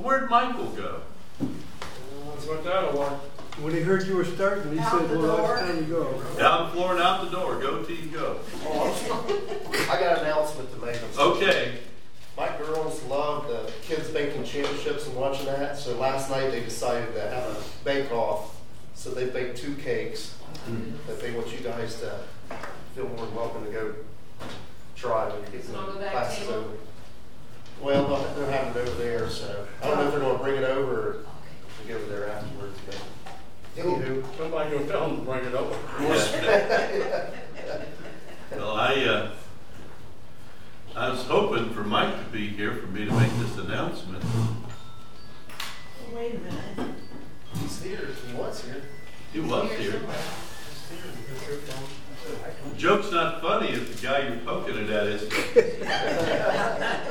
Well, where'd Michael go? That's what that was. When he heard you were starting, he Out said, the well, door. it's time to go. Down the floor and out the door. Go team, go. I got an announcement to make. Okay. My girls love the kids baking championships and watching that. So last night they decided to have a bake off. So they baked two cakes that they want you guys to feel more than welcome to go try when you're getting On the the back classes table? over. Well, they're- they're having it over there, so I don't know if they're going to bring it over or go over there afterwards. But anywho, Somebody go tell them to bring it over. Well, I, uh, I was hoping for Mike to be here for me to make this announcement. Wait a minute. he's here. He was here. He was here. Joke's not funny if the guy you're poking it at is.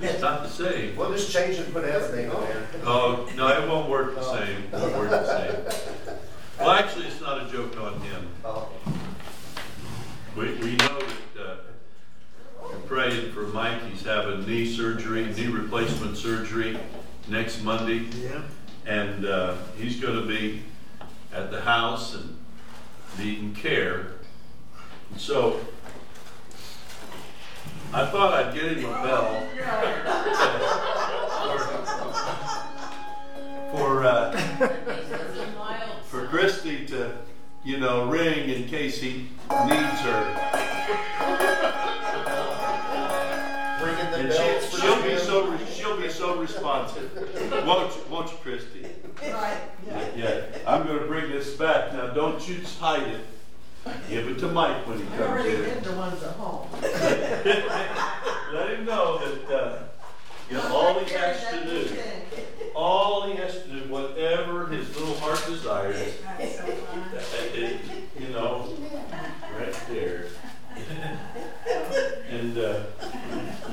It's not the same. We'll just change it and put Ed's name on there. Oh, no, it won't work the same. It won't work the same. Well, actually, it's not a joke on him. Oh. We, we know that, uh, we're praying for Mike. He's having knee surgery, knee replacement surgery next Monday. Yeah. And, uh, he's gonna be at the house and needing care. And so, I thought I'd get him a bell for, uh, for Christy to, you know, ring in case he needs her. Bringing the And bells she, she'll be so, re- she'll be so responsive. Won't you, won't you, Christy? Right, yeah. Yeah, I'm gonna bring this back. Now, don't you hide it. Give it to Mike when he I comes already in. did the ones at home. Let him know that, uh, you know, all he has to do, all he has to do, whatever his little heart desires, That's so fun. it- you know, right there. And, uh,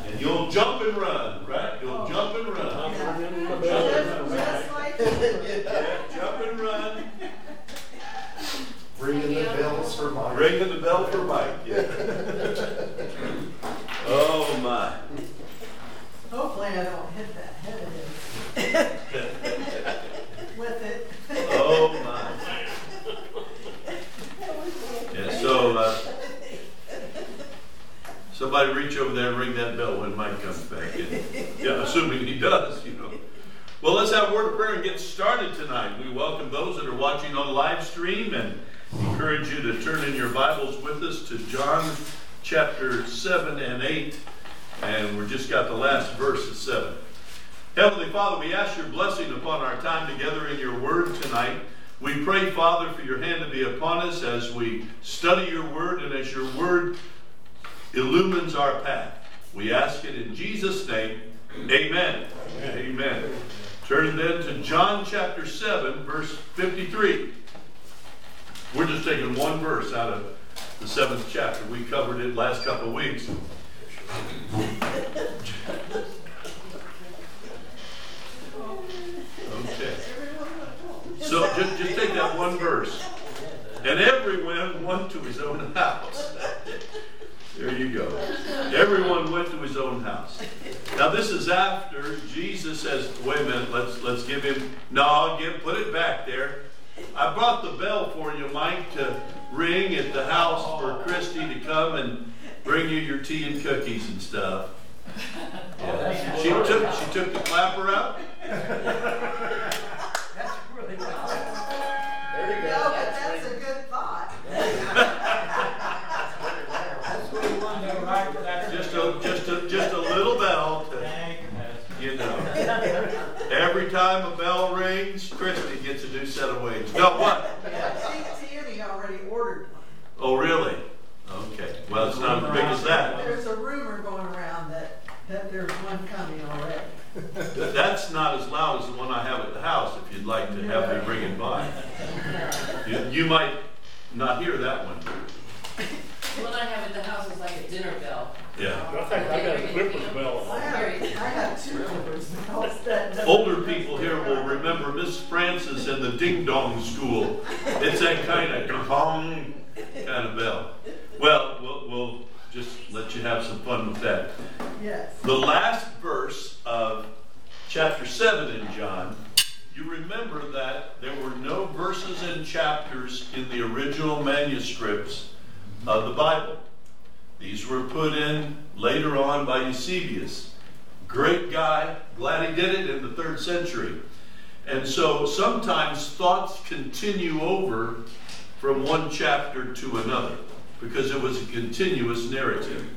and you'll jump and run, right? You'll jump and run. Just, just like you. Yeah, jump and run, Bringing the bells for Mike. Ringing the bell for Mike, yeah. Oh, my. Hopefully I don't hit that head of his. With it. Oh, my. Yeah, so, uh, somebody reach over there and ring that bell when Mike comes back in. Yeah, assuming he does, you know. Well, let's have a word of prayer and get started tonight. We welcome those that are watching on live stream and encourage you to turn in your Bibles with us to John chapter 7 and 8. And we've just got the last verse of 7. Heavenly Father, we ask your blessing upon our time together in your word tonight. We pray, Father, for your hand to be upon us as we study your word and as your word illumines our path. We ask it in Jesus' name. Amen. Amen. Turn then to John chapter 7, verse 53. We're just taking one verse out of the seventh chapter. We covered it last couple of weeks. Okay. So just, just take that one verse. And everyone went to his own house. There you go. Everyone went to his own house. Now this is after Jesus says, wait a minute, let's let's give him no, give put it back there. I brought the bell for you, Mike, to ring at the house for Christy to come and bring you your tea and cookies and stuff. Yeah. She took she took the clapper out. That's really well. There you No, go. but that's a good thought. Just a just a just a little bell to you know. Every time a bell rings, Christy gets a new set of wings. No, what? See, Tammy already ordered one. Oh, really? Okay. Well, it's not as big as that. There's a rumor going around that, that there's one coming already. That's not as loud as the one I have at the house, if you'd like to have me bring it by. You, you might not hear that one. The one I have at the house is like a dinner bell. Yeah. I think I got a Clippers bell. I have, I have two Clippers bells that. Older people here will remember Miss Frances and the Ding Dong School. It's that kind of gong kind of bell. Well, we'll, we'll just let you have some fun with that. Yes. The last verse of chapter 7 in John, you remember that there were no verses and chapters in the original manuscripts of the Bible. These were put in later on by Eusebius. Great guy, glad he did it in the third century. And so sometimes thoughts continue over from one chapter to another because it was a continuous narrative.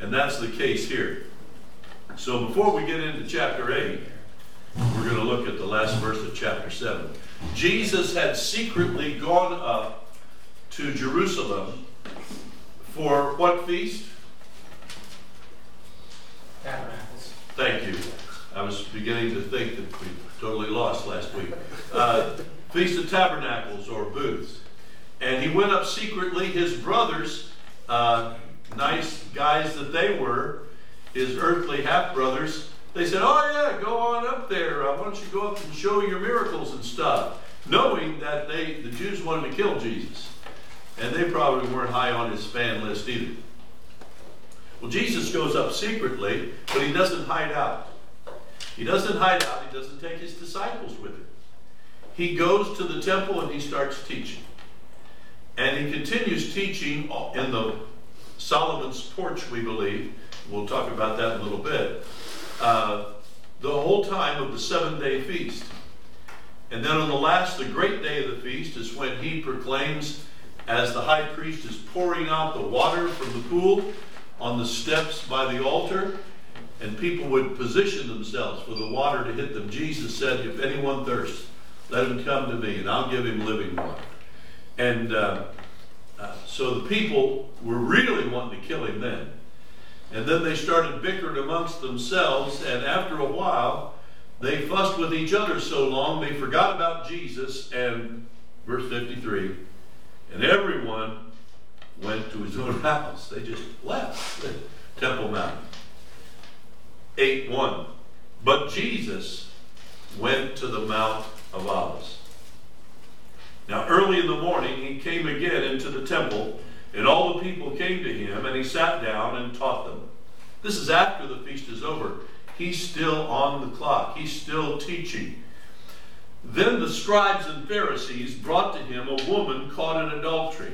And that's the case here. So before we get into chapter 8, we're going to look at the last verse of chapter 7. Jesus had secretly gone up to Jerusalem for what feast? Tabernacles. Thank you. I was beginning to think that we totally lost last week. Uh, feast of Tabernacles or booths. And he went up secretly. His brothers, uh, nice guys that they were, his earthly half brothers, they said, Oh, yeah, go on up there. Uh, why don't you go up and show your miracles and stuff? Knowing that they, the Jews wanted to kill Jesus. And they probably weren't high on his fan list either. Well, Jesus goes up secretly, but he doesn't hide out. He doesn't hide out, he doesn't take his disciples with him. He goes to the temple and he starts teaching. And he continues teaching in the Solomon's porch, we believe. We'll talk about that in a little bit. Uh, the whole time of the seven day feast. And then on the last, the great day of the feast, is when he proclaims, as the high priest is pouring out the water from the pool on the steps by the altar, and people would position themselves for the water to hit them. Jesus said, If anyone thirsts, let him come to me, and I'll give him living water. And uh, uh, so the people were really wanting to kill him then. And then they started bickering amongst themselves, and after a while, they fussed with each other so long they forgot about Jesus. And verse 53 and everyone went to his own house. They just left the Temple Mount. 8 1. But Jesus went to the Mount of Olives. Now, early in the morning, he came again into the temple, and all the people came to him, and he sat down and taught them. This is after the feast is over. He's still on the clock, he's still teaching. Then the scribes and Pharisees brought to him a woman caught in adultery.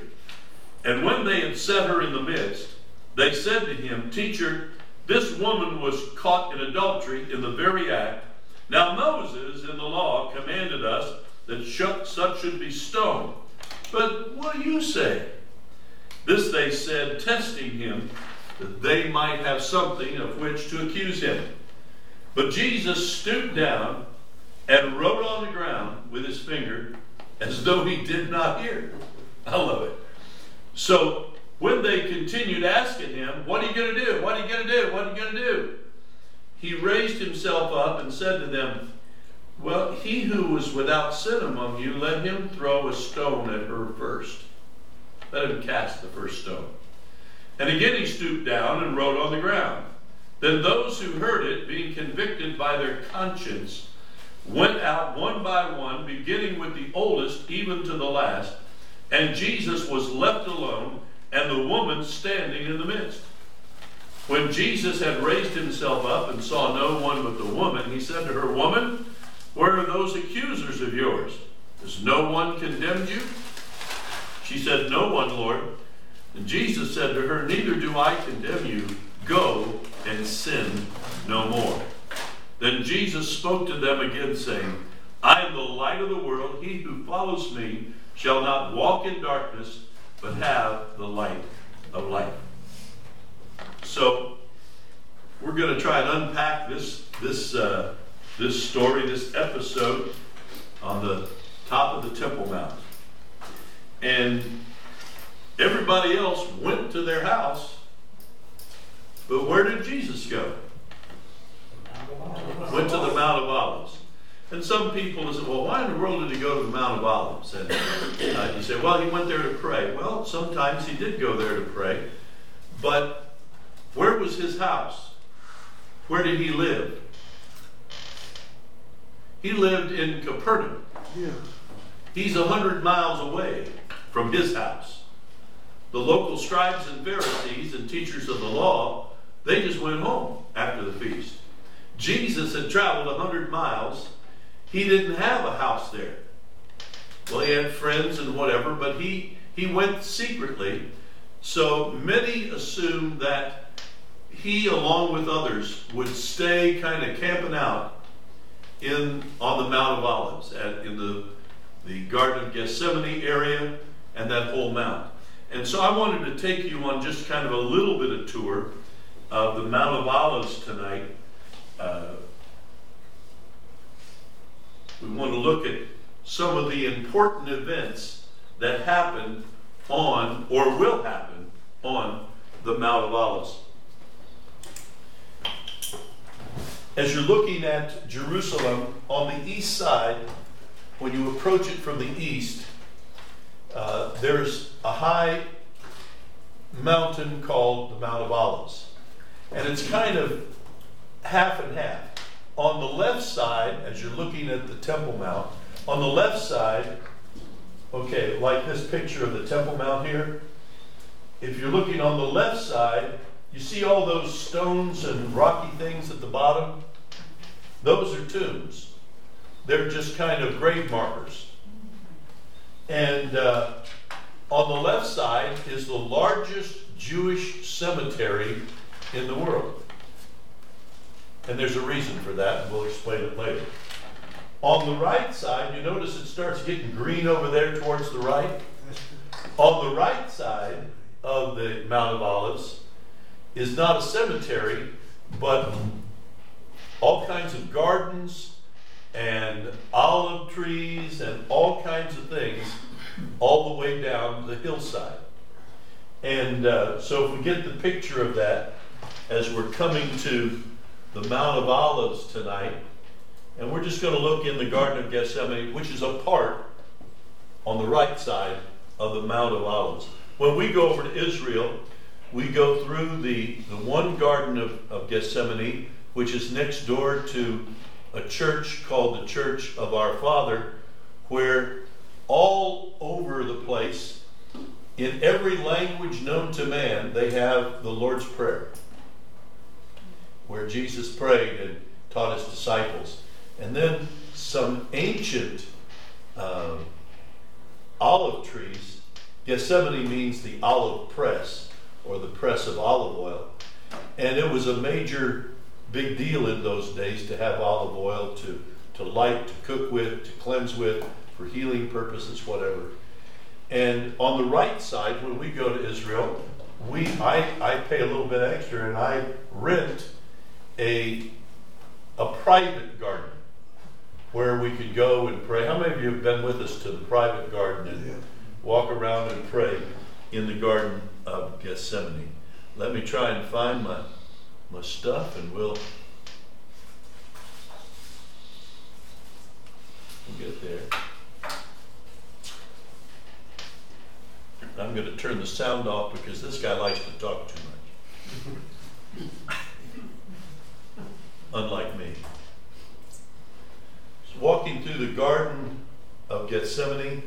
And when they had set her in the midst, they said to him, Teacher, this woman was caught in adultery in the very act. Now Moses in the law commanded us that such should be stoned. But what do you say? This they said, testing him, that they might have something of which to accuse him. But Jesus stooped down and wrote on the ground with his finger as though he did not hear. I love it. So when they continued asking him, What are you going to do? What are you going to do? What are you going to do? He raised himself up and said to them, Well, he who was without sin among you, let him throw a stone at her first. Let him cast the first stone. And again he stooped down and wrote on the ground. Then those who heard it, being convicted by their conscience, went out one by one, beginning with the oldest even to the last. And Jesus was left alone, and the woman standing in the midst. When Jesus had raised himself up and saw no one but the woman, he said to her, Woman, where are those accusers of yours? Has no one condemned you? She said, No one, Lord. And Jesus said to her, Neither do I condemn you. Go and sin no more. Then Jesus spoke to them again, saying, I am the light of the world. He who follows me shall not walk in darkness, but have the light of life. So, we're going to try and unpack this, this, uh, this story, this episode on the top of the Temple Mount. And everybody else went to their house, but where did Jesus go? Went to the Mount of Olives. And some people say, well, why in the world did he go to the Mount of Olives? And uh, you say, well, he went there to pray. Well, sometimes he did go there to pray. But where was his house? Where did he live? He lived in Capernaum. Yeah. He's a hundred miles away from his house. The local scribes and Pharisees and teachers of the law, they just went home after the feast. Jesus had traveled a 100 miles. He didn't have a house there. Well, he had friends and whatever, but he, he went secretly. So many assume that he, along with others, would stay kind of camping out in on the Mount of Olives, at, in the, the Garden of Gethsemane area, and that whole mount. And so I wanted to take you on just kind of a little bit of tour of the Mount of Olives tonight. Uh, we want to look at some of the important events that happened on, or will happen, on the Mount of Olives. As you're looking at Jerusalem on the east side, when you approach it from the east, uh, there's a high mountain called the Mount of Olives. And it's kind of half and half. On the left side, as you're looking at the Temple Mount, on the left side, okay, like this picture of the Temple Mount here, if you're looking on the left side, you see all those stones and rocky things at the bottom? Those are tombs. They're just kind of grave markers. And uh, on the left side is the largest Jewish cemetery in the world. And there's a reason for that, and we'll explain it later. On the right side, you notice it starts getting green over there towards the right. On the right side of the Mount of Olives is not a cemetery, but all kinds of gardens and olive trees and all kinds of things all the way down the hillside. And uh, so, if we get the picture of that as we're coming to the Mount of Olives tonight, and we're just going to look in the Garden of Gethsemane, which is a part on the right side of the Mount of Olives. When we go over to Israel, we go through the, the one Garden of, of Gethsemane, which is next door to a church called the Church of Our Father, where all over the place, in every language known to man, they have the Lord's Prayer, where Jesus prayed and taught his disciples. And then some ancient uh, olive trees. Gethsemane means the olive press, or the press of olive oil. And it was a major, big deal in those days to have olive oil to, to light, to cook with, to cleanse with, for healing purposes, whatever. And on the right side, when we go to Israel, we I, I pay a little bit extra and I rent a a private garden where we could go and pray. How many of you have been with us to the private garden and walk around and pray in the Garden of Gethsemane? Let me try and find my my stuff and we'll, we'll get there. I'm going to turn the sound off because this guy likes to talk too much. Unlike me. Walking through the Garden of Gethsemane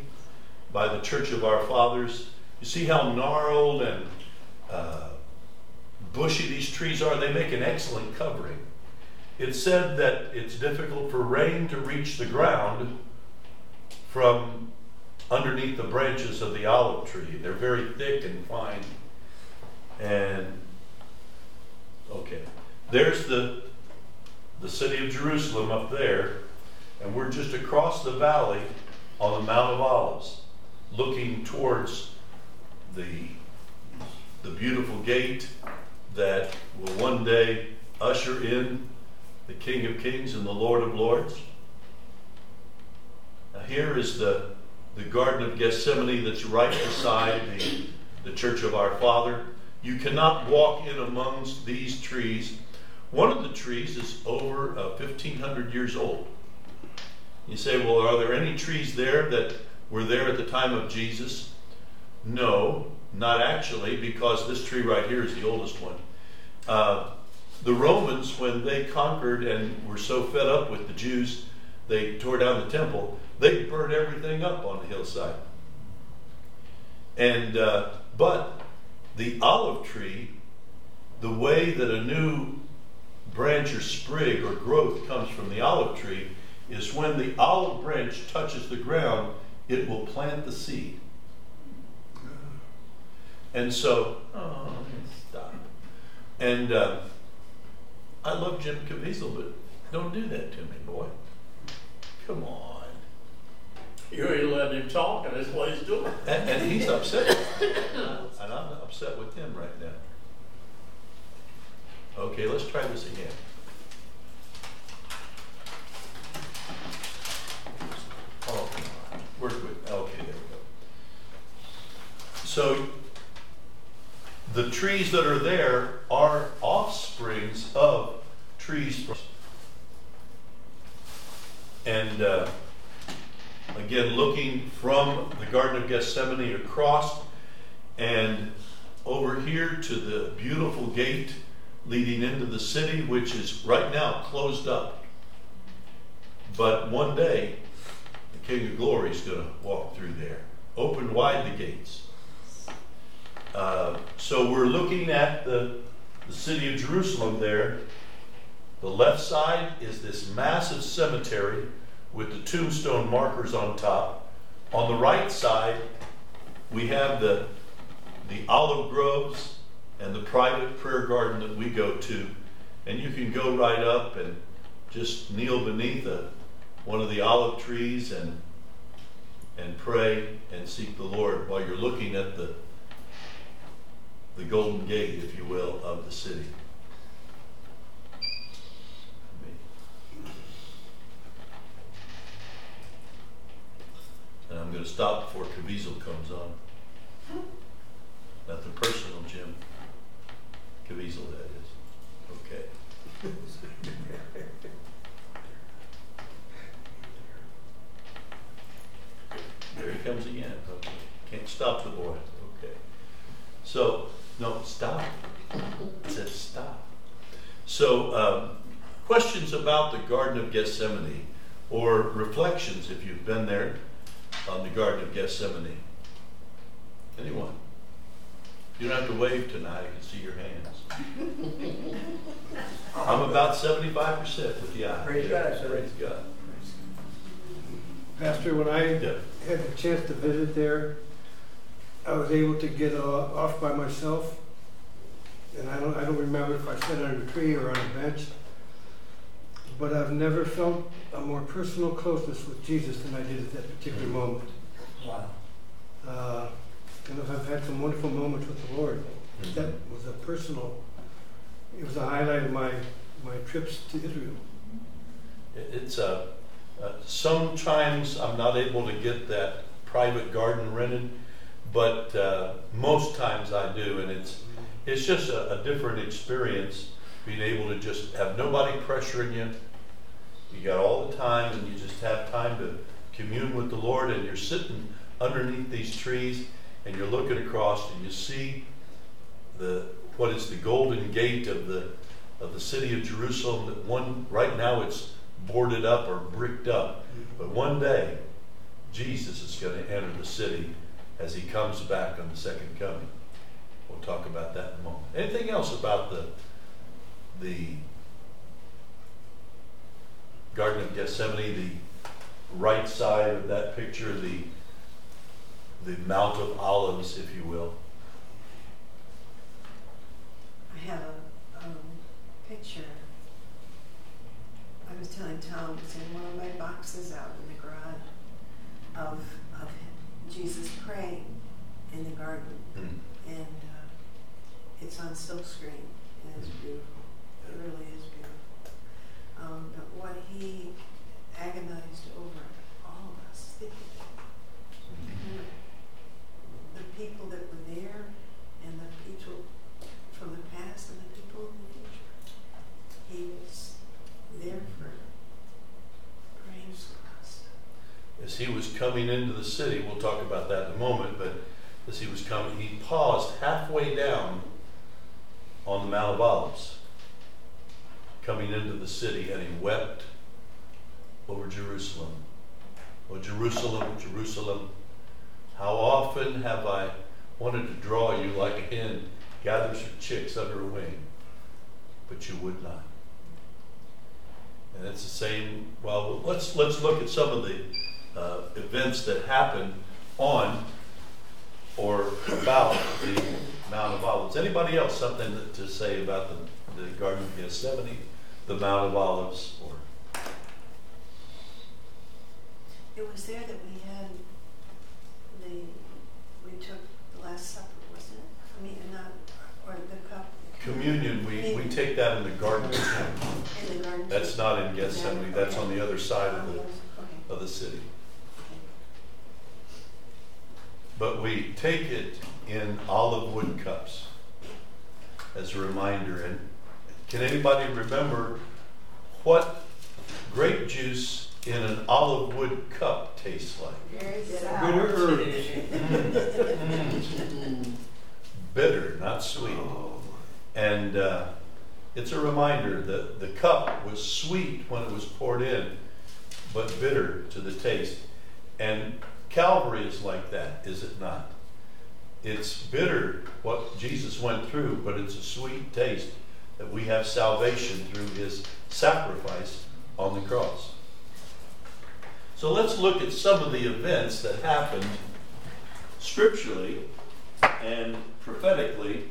by the Church of Our Fathers, you see how gnarled and uh, bushy these trees are? They make an excellent covering. It's said that it's difficult for rain to reach the ground from underneath the branches of the olive tree. They're very thick and fine. And okay, there's the the city of Jerusalem up there, and we're just across the valley on the Mount of Olives, looking towards the the beautiful gate that will one day usher in the King of Kings and the Lord of Lords. Now here is the the Garden of Gethsemane that's right beside the, the Church of Our Father. You cannot walk in amongst these trees. One of the trees is over uh, 1,500 years old. You say, well, are there any trees there that were there at the time of Jesus? No, not actually, because this tree right here is the oldest one. Uh, the Romans, when they conquered and were so fed up with the Jews, they tore down the temple they burned everything up on the hillside. And uh, but the olive tree, the way that a new branch or sprig or growth comes from the olive tree is when the olive branch touches the ground, it will plant the seed. And so, oh, stop. And uh, I love Jim Caviezel, but don't do that to me, boy. Come on. You ain't letting him talk, and that's what he's doing. And, and he's upset. and I'm upset with him right now. Okay, let's try this again. Oh. Work with, okay, there we go. So, the trees that are there are offsprings of trees. And, uh, again, looking from the Garden of Gethsemane across and over here to the beautiful gate leading into the city, which is right now closed up. But one day, the King of Glory is going to walk through there. Open wide the gates. Uh, so we're looking at the, the city of Jerusalem there. The left side is this massive cemetery with the tombstone markers on top. On the right side, we have the, the olive groves and the private prayer garden that we go to. And you can go right up and just kneel beneath a, one of the olive trees and, and pray and seek the Lord while you're looking at the, the golden gate, if you will, of the city. And I'm going to stop before Caviezel comes on. Nothing personal, Jim. Caviezel, that is. Okay. There he comes again. Okay. Can't stop the boy. Okay. So, no, stop. I said stop. So, um, questions about the Garden of Gethsemane or reflections if you've been there on the Garden of Gethsemane? Anyone? You don't have to wave tonight, I can see your hands. I'm about seventy-five percent with the eye. Praise God, sir. Praise God. Pastor, when I Yeah. had the chance to visit there, I was able to get uh, off by myself. And I don't, I don't remember if I sat under a tree or on a bench. But I've never felt a more personal closeness with Jesus than I did at that particular moment. Wow. Uh, and I've had some wonderful moments with the Lord. That was a personal, it was a highlight of my, my trips to Israel. It's a, uh, sometimes I'm not able to get that private garden rented, but uh, most times I do, and it's it's just a, a different experience being able to just have nobody pressuring you. You got all the time, and you just have time to commune with the Lord, and you're sitting underneath these trees, and you're looking across, and you see the what is the golden gate of the of the city of Jerusalem. That one right now it's boarded up or bricked up, but one day Jesus is going to enter the city as he comes back on the second coming. We'll talk about that in a moment. Anything else about the the Garden of Gethsemane, the right side of that picture, the the Mount of Olives, if you will. I have a um, picture. I was telling Tom, it's in one of my boxes out in the garage of, of Jesus praying in the garden. Mm. And uh, it's on silkscreen and it's beautiful. It really is beautiful. Um, but what he agonized over all of us, thinking, you know, the people that were there and the people from the past and the people in the future. He was there for praying for us. As he was coming into the city, we'll talk about that in a moment, but as he was coming, he paused halfway down on the Mount of Olives, coming into the city, and he wept over Jerusalem. Oh, Jerusalem, Jerusalem, how often have I wanted to draw you like a hen gathers her chicks under her wing, but you would not. And it's the same, well, let's, let's look at some of the uh, events that happened on or about the Mount of Olives. Anybody else something to say about the, the Garden of Gethsemane, the Mount of Olives, or It was there that we had the, we took the Last Supper, wasn't it? I mean, not, or the cup. communion? We, we take that in the Garden. In the garden. That's not in Gethsemane, that's on the other side of the, of the city. But we take it in olive wood cups as a reminder. And can anybody remember what grape juice in an olive wood cup tastes like? Very Bitter sour. herbs. Bitter, not sweet. And uh, it's a reminder that the cup was sweet when it was poured in, but bitter to the taste. And Calvary is like that, is it not? It's bitter what Jesus went through, but it's a sweet taste that we have salvation through his sacrifice on the cross. So let's look at some of the events that happened scripturally and prophetically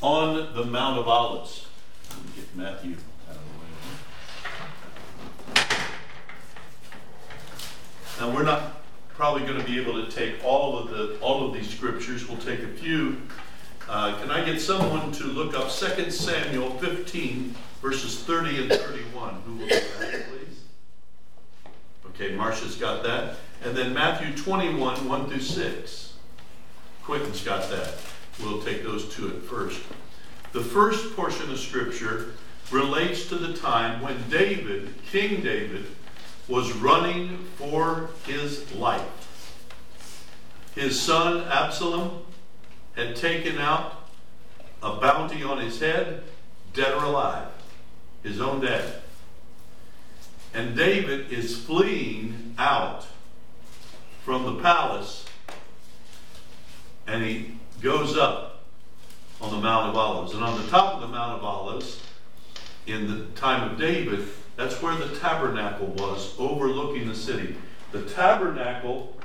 on the Mount of Olives. Let me get Matthew out of the way. Now we're not probably going to be able to take all of the all of these scriptures. We'll take a few. Uh, can I get someone to look up 2 Samuel 15 verses 30 and 31? Who will do that, please? Okay, Marcia's got that. And then Matthew 21, 1 through 6. Quentin's got that. We'll take those two at first. The first portion of Scripture relates to the time when David, King David, was running for his life. His son Absalom had taken out a bounty on his head, dead or alive, his own dad. And David is fleeing out from the palace and he goes up on the Mount of Olives. And on the top of the Mount of Olives, in the time of David, that's where the tabernacle was, overlooking the city. The tabernacle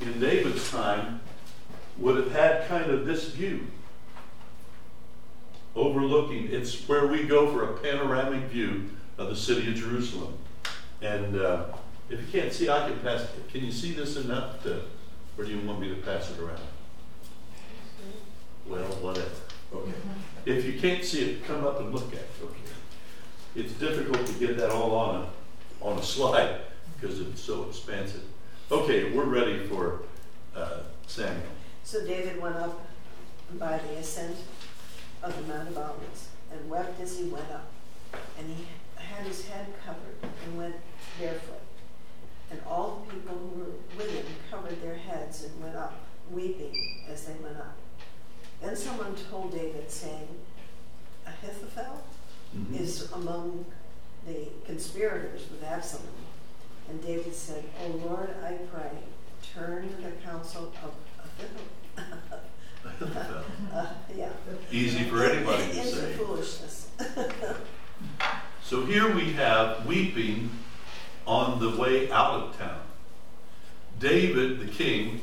in David's time would have had kind of this view overlooking. It's where we go for a panoramic view of the city of Jerusalem. And uh, if you can't see, I can pass it. Can you see this enough to, or do you want me to pass it around? Well, whatever. Okay. If you can't see it, come up and look at it. Okay. It's difficult to get that all on a, on a slide because it's so expansive. Okay, we're ready for uh, Samuel. So David went up by the ascent of the Mount of Olives and wept as he went up. And he had his head covered and went barefoot. And all the people who were with him covered their heads and went up, weeping as they went up. Then someone told David, saying, Ahithophel Mhm. is among the conspirators with Absalom. And David said, O Lord, I pray, turn the counsel of Ahithophel. Uh, yeah. Easy for anybody to Into say. foolishness. So here we have weeping on the way out of town. David, the king,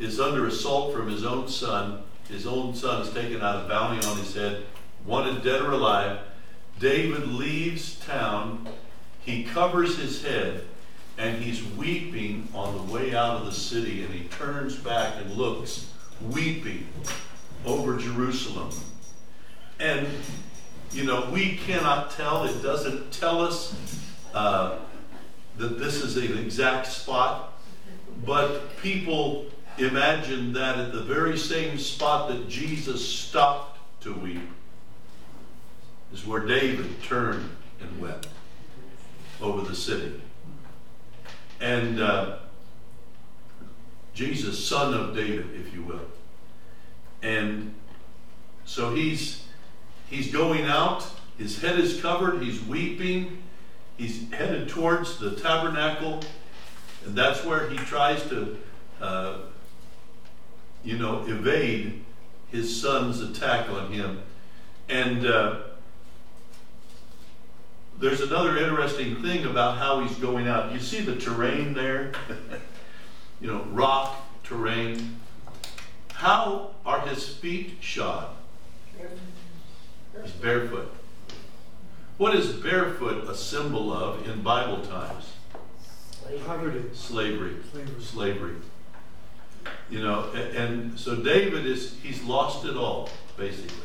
is under assault from his own son. His own son is taken out a bounty on his head, wanted dead or alive. David leaves town. He covers his head and he's weeping on the way out of the city. And he turns back and looks, weeping over Jerusalem. And you know, we cannot tell. It doesn't tell us uh, that this is an exact spot, but people imagine that at the very same spot that Jesus stopped to weep is where David turned and wept over the city. And uh, Jesus, son of David, if you will. And so he's he's going out, his head is covered, he's weeping, he's headed towards the tabernacle, and that's where he tries to, uh, you know, evade his son's attack on him. And uh, there's another interesting thing about how he's going out. You see the terrain there? you know, rock, terrain. How are his feet shod? He's barefoot. What is barefoot a symbol of in Bible times? Poverty, Slavery. slavery. Slavery. You know, a- and so David is, he's lost it all, basically.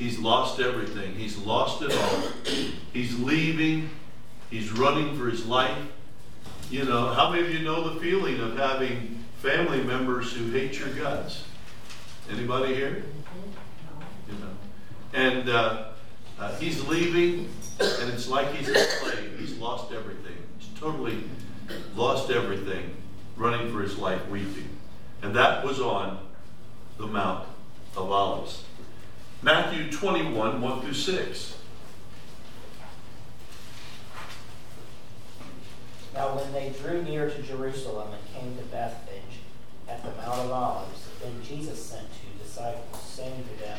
He's lost everything. He's lost it all. He's leaving. He's running for his life. You know, how many of you know the feeling of having family members who hate your guts? Anybody here? You know, and uh, uh, he's leaving, and it's like he's a slave. He's lost everything. He's totally lost everything, running for his life, weeping. And that was on the Mount of Olives. Matthew 21, 1 through 6. Now when they drew near to Jerusalem and came to Bethphage at the Mount of Olives, then Jesus sent two disciples, saying to them,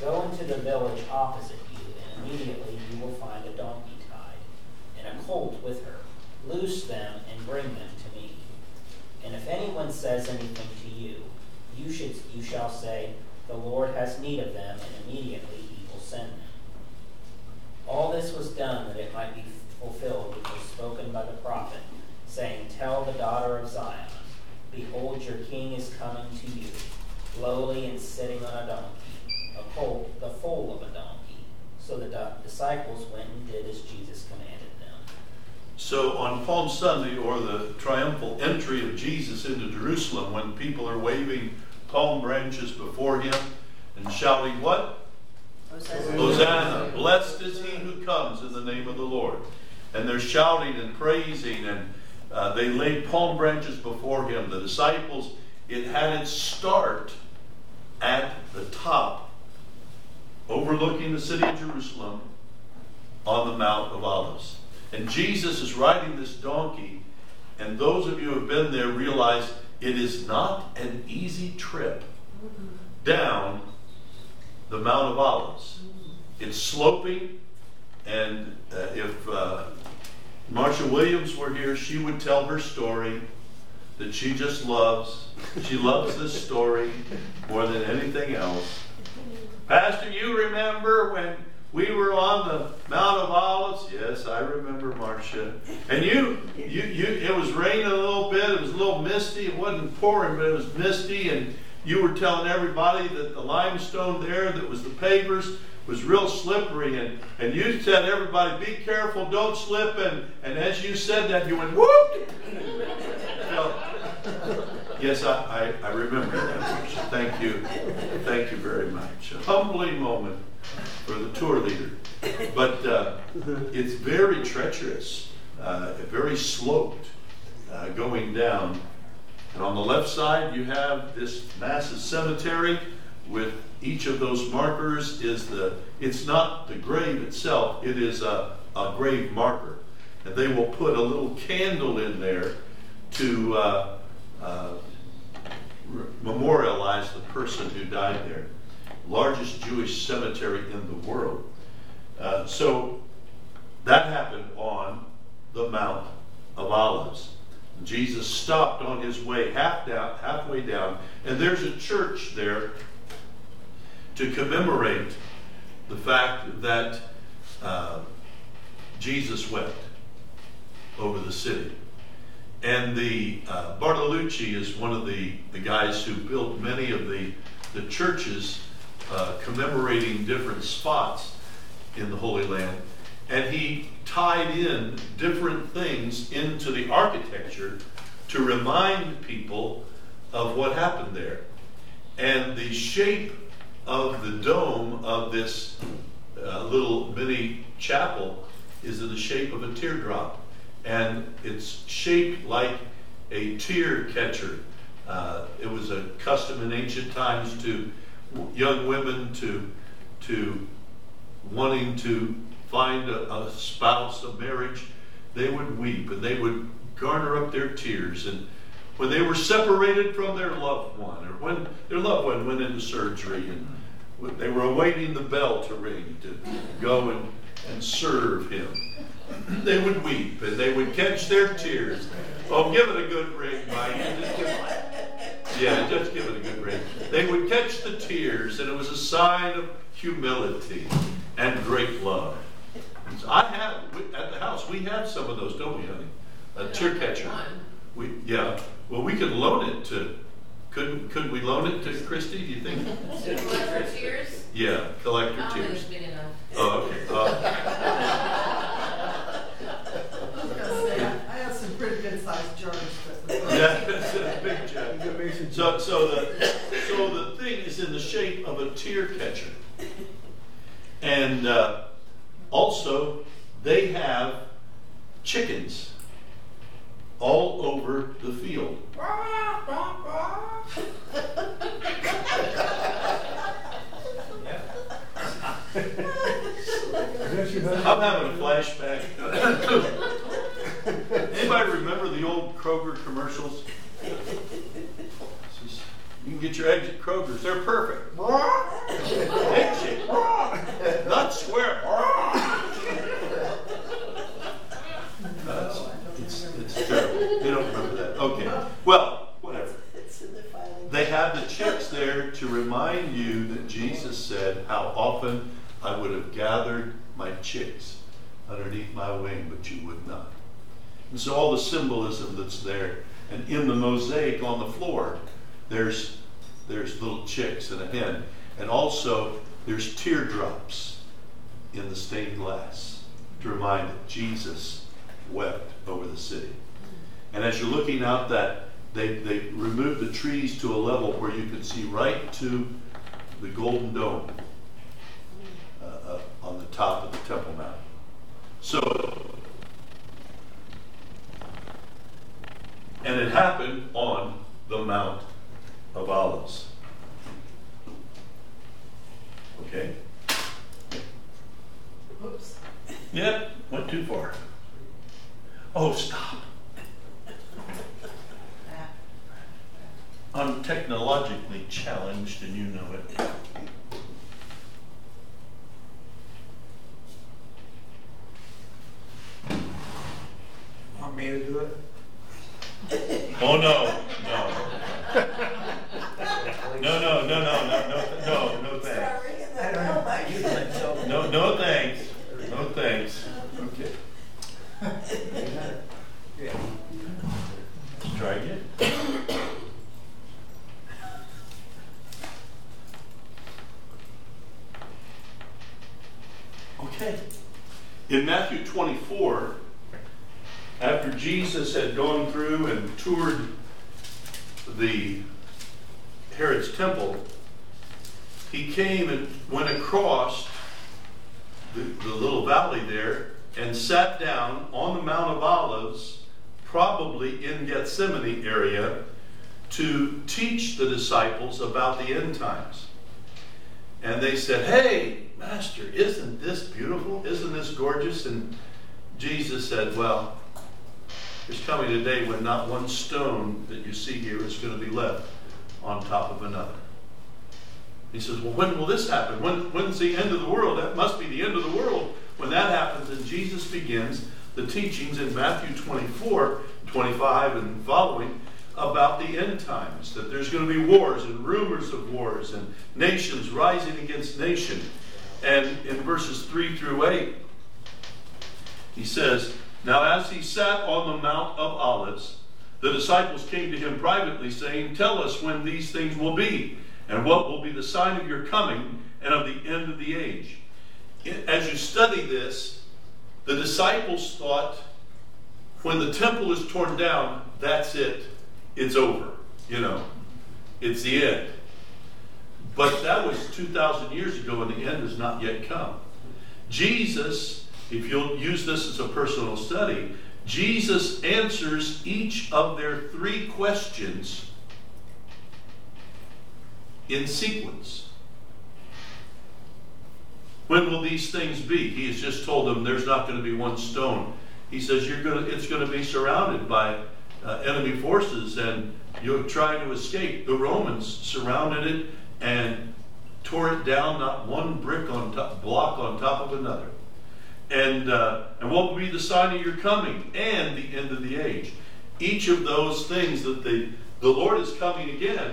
Go into the village opposite you, and immediately you will find a donkey tied, and a colt with her. Loose them and bring them to me. And if anyone says anything to you, you should you shall say, The Lord has need of them, and immediately he will send them. All this was done that it might be fulfilled which was spoken by the prophet, saying, Tell the daughter of Zion, Behold, your king is coming to you, lowly and sitting on a donkey, a colt, the foal of a donkey. So the disciples went and did as Jesus commanded them. So on Palm Sunday, or the triumphal entry of Jesus into Jerusalem, when people are waving palm branches before him and shouting, What? Hosanna. Hosanna, blessed is he who comes in the name of the Lord. And they're shouting and praising, and uh, they laid palm branches before him. The disciples, it had its start at the top, overlooking the city of Jerusalem on the Mount of Olives. And Jesus is riding this donkey, and those of you who have been there realize it is not an easy trip down the Mount of Olives. It's sloping, and uh, if uh, Marcia Williams were here, she would tell her story that she just loves. She loves this story more than anything else. Pastor, you remember when we were on the Mount of Olives? Yes, I remember, Marcia. And you, you, you, it was raining a little bit. It was a little misty. It wasn't pouring, but it was misty. And you were telling everybody that the limestone there, that was the pavers, was real slippery. And, and you said, everybody, be careful, don't slip. And, and as you said that, you went, whoop! So, yes, I, I, I remember that. Thank you. Thank you very much. A humbling moment for the tour leader. But uh, it's very treacherous, uh, very sloped uh, going down. And on the left side, you have this massive cemetery with each of those markers is the, it's not the grave itself, it is a, a grave marker. And they will put a little candle in there to uh, uh, memorialize the person who died there. Largest Jewish cemetery in the world. Uh, so that happened on the Mount of Olives. Jesus stopped on his way half down, halfway down, and there's a church there to commemorate the fact that uh, Jesus wept over the city. And the uh, Bartolucci is one of the, the guys who built many of the, the churches uh, commemorating different spots in the Holy Land. And he tied in different things into the architecture to remind people of what happened there. And the shape of the dome of this uh, little mini chapel is in the shape of a teardrop. And it's shaped like a tear catcher. Uh, it was a custom in ancient times to young women to, to wanting to find a, a spouse, a marriage, they would weep and they would garner up their tears. And when they were separated from their loved one, or when their loved one went into surgery and they were awaiting the bell to ring to go and and serve him. They would weep and they would catch their tears. Oh, give it a good ring, Mike. Just give it- Yeah, just give it a good ring. They would catch the tears, and it was a sign of humility and great love. So I have we- at the house. We have some of those, don't we, honey? A tear catcher. One. We yeah. Well, we could loan it to. Couldn't could we loan it to Christy? Do you think? To collect for tears? Yeah, collect I her don't think tears. enough. Oh, okay. Uh, I was gonna say, I have some pretty good sized jars that. yeah, it's a big You check. can make some- So, so the so the thing is in the shape of a tear catcher, and uh, also they have chickens all over the field. I'm having a flashback. Anybody remember the old Kroger commercials? Can get your eggs at Kroger's. They're perfect. Egg. Not square. It's, terrible. You don't remember that. Okay. Well, whatever. They have the chicks there to remind you that Jesus said how often I would have gathered my chicks underneath my wing, but you would not. And so all the symbolism that's there, and in the mosaic on the floor, there's there's little chicks and a hen, and also there's teardrops in the stained glass to remind that Jesus wept over the city. And as you're looking out that, they, they removed the trees to a level where you could see right to the golden dome uh, uh, on the top of the Temple Mount. So, and it happened on the Mount of Olives. Okay? Whoops. Yep, went too far. Oh, stop. I'm technologically challenged and you know it. Want me to do it? Oh, no, no. No, no, no, no, no, no, no, no thanks. Start ringing that bell back then. No, no thanks. No thanks. Okay. Let's try again. Okay. In Matthew 24, after Jesus had gone through and toured the Herod's temple, he came and went across the, the little valley there and sat down on the Mount of Olives, probably in Gethsemane area, to teach the disciples about the end times. And they said, Hey, Master, isn't this beautiful? Isn't this gorgeous? And Jesus said, Well, there's coming a day when not one stone that you see here is going to be left on top of another. He says, Well, when will this happen? When, when's the end of the world? That must be the end of the world when that happens. And Jesus begins the teachings in Matthew 24, 25, and following about the end times. That there's going to be wars and rumors of wars and nations rising against nation. And in verses 3 through 8, he says, Now as he sat on the Mount of Olives, the disciples came to him privately, saying, Tell us when these things will be, and what will be the sign of your coming and of the end of the age. As you study this, the disciples thought when the temple is torn down, that's it. It's over. You know, it's the end. But that was 2,000 years ago, and the end has not yet come. Jesus, if you'll use this as a personal study, Jesus answers each of their three questions in sequence. When will these things be? He has just told them there's not going to be one stone. He says you're going to, it's going to be surrounded by uh, enemy forces and you're trying to escape. The Romans surrounded it and tore it down, not one brick on top, block on top of another. And, uh, and what will be the sign of your coming and the end of the age? Each of those things that the, the Lord is coming again,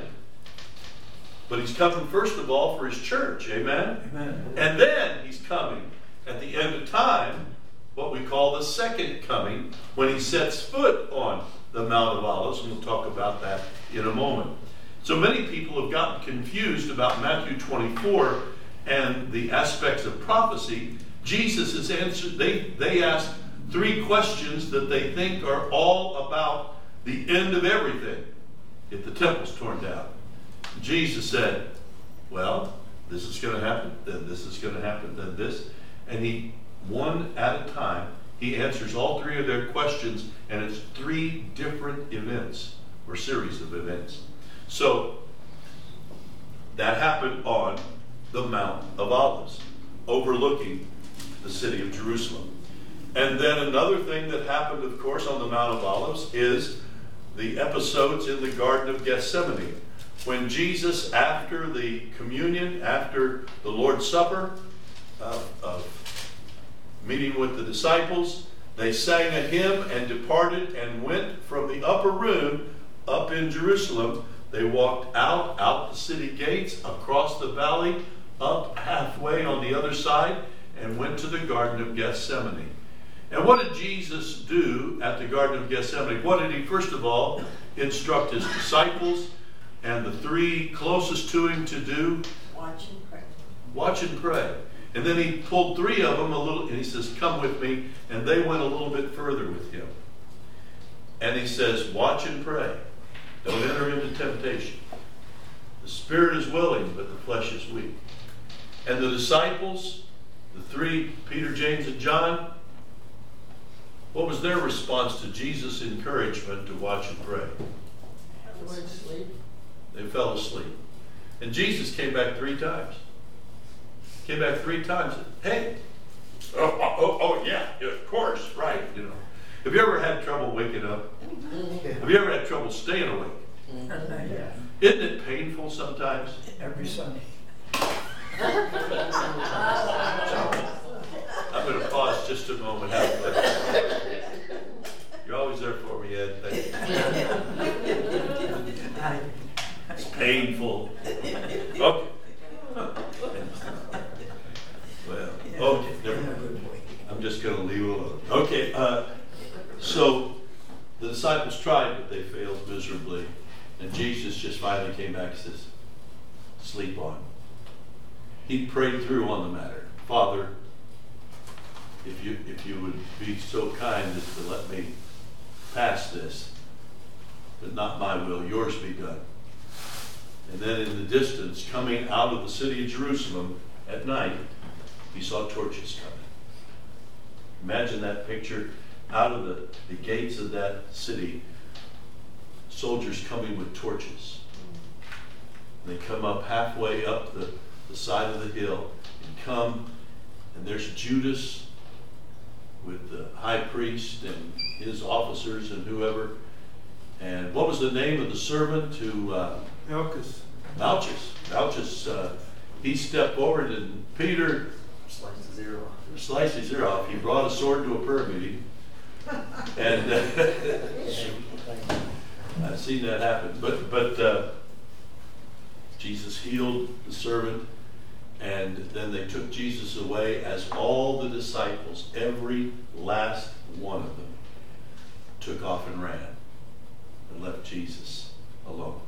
but he's coming first of all for his church. Amen? Amen. And then he's coming at the end of time, what we call the second coming, when he sets foot on the Mount of Olives, and we'll talk about that in a moment. So many people have gotten confused about Matthew 24 and the aspects of prophecy. Jesus has answered, they, they asked three questions that they think are all about the end of everything if the temple's torn down. Jesus said, Well, this is going to happen, then this is going to happen, then this. And he, one at a time, he answers all three of their questions, and it's three different events or series of events. So, that happened on the Mount of Olives, overlooking the city of Jerusalem. And then another thing that happened, of course, on the Mount of Olives is the episodes in the Garden of Gethsemane. When Jesus, after the communion, after the Lord's Supper, uh, of meeting with the disciples, they sang a hymn and departed and went from the upper room up in Jerusalem. They walked out, out the city gates, across the valley, up halfway on the other side, and went to the Garden of Gethsemane. And what did Jesus do at the Garden of Gethsemane? What did he, first of all, instruct his disciples and the three closest to him to do? Watch and pray. Watch and pray. And then he pulled three of them a little, and he says, Come with me. And they went a little bit further with him. And he says, Watch and pray. Don't enter into temptation. The spirit is willing, but the flesh is weak. And the disciples, the three, Peter, James, and John, what was their response to Jesus' encouragement to watch and pray? Word sleep. They fell asleep. And Jesus came back three times. Came back three times. Hey, oh, oh, oh, oh, yeah, yeah, of course, right. You know, have you ever had trouble waking up? Have you ever had trouble staying awake? Yeah. Isn't it painful sometimes? Every Sunday. I'm going to pause just a moment. You're always there for me, Ed. Thank you. It's painful. Okay. Well, okay. I'm just going to leave it alone. Okay, uh, so the disciples tried, but they failed miserably. And Jesus just finally came back and says, Sleep on. He prayed through on the matter. Father, if you, if you would be so kind as to let me pass this, but not my will, yours be done. And then in the distance, coming out of the city of Jerusalem at night, he saw torches coming. Imagine that picture out of the, the gates of that city, soldiers coming with torches. They come up halfway up the, the side of the hill and come, and there's Judas with the high priest and his officers and whoever. And what was the name of the servant to uh, Malchus. Malchus? Malchus, uh, he stepped forward and Peter Slice the zero. sliced his ear off. He brought a sword to a prayer meeting. And uh, I've seen that happen. But, but uh, Jesus healed the servant, and then they took Jesus away as all the disciples, every last one of them, took off and ran and left Jesus alone.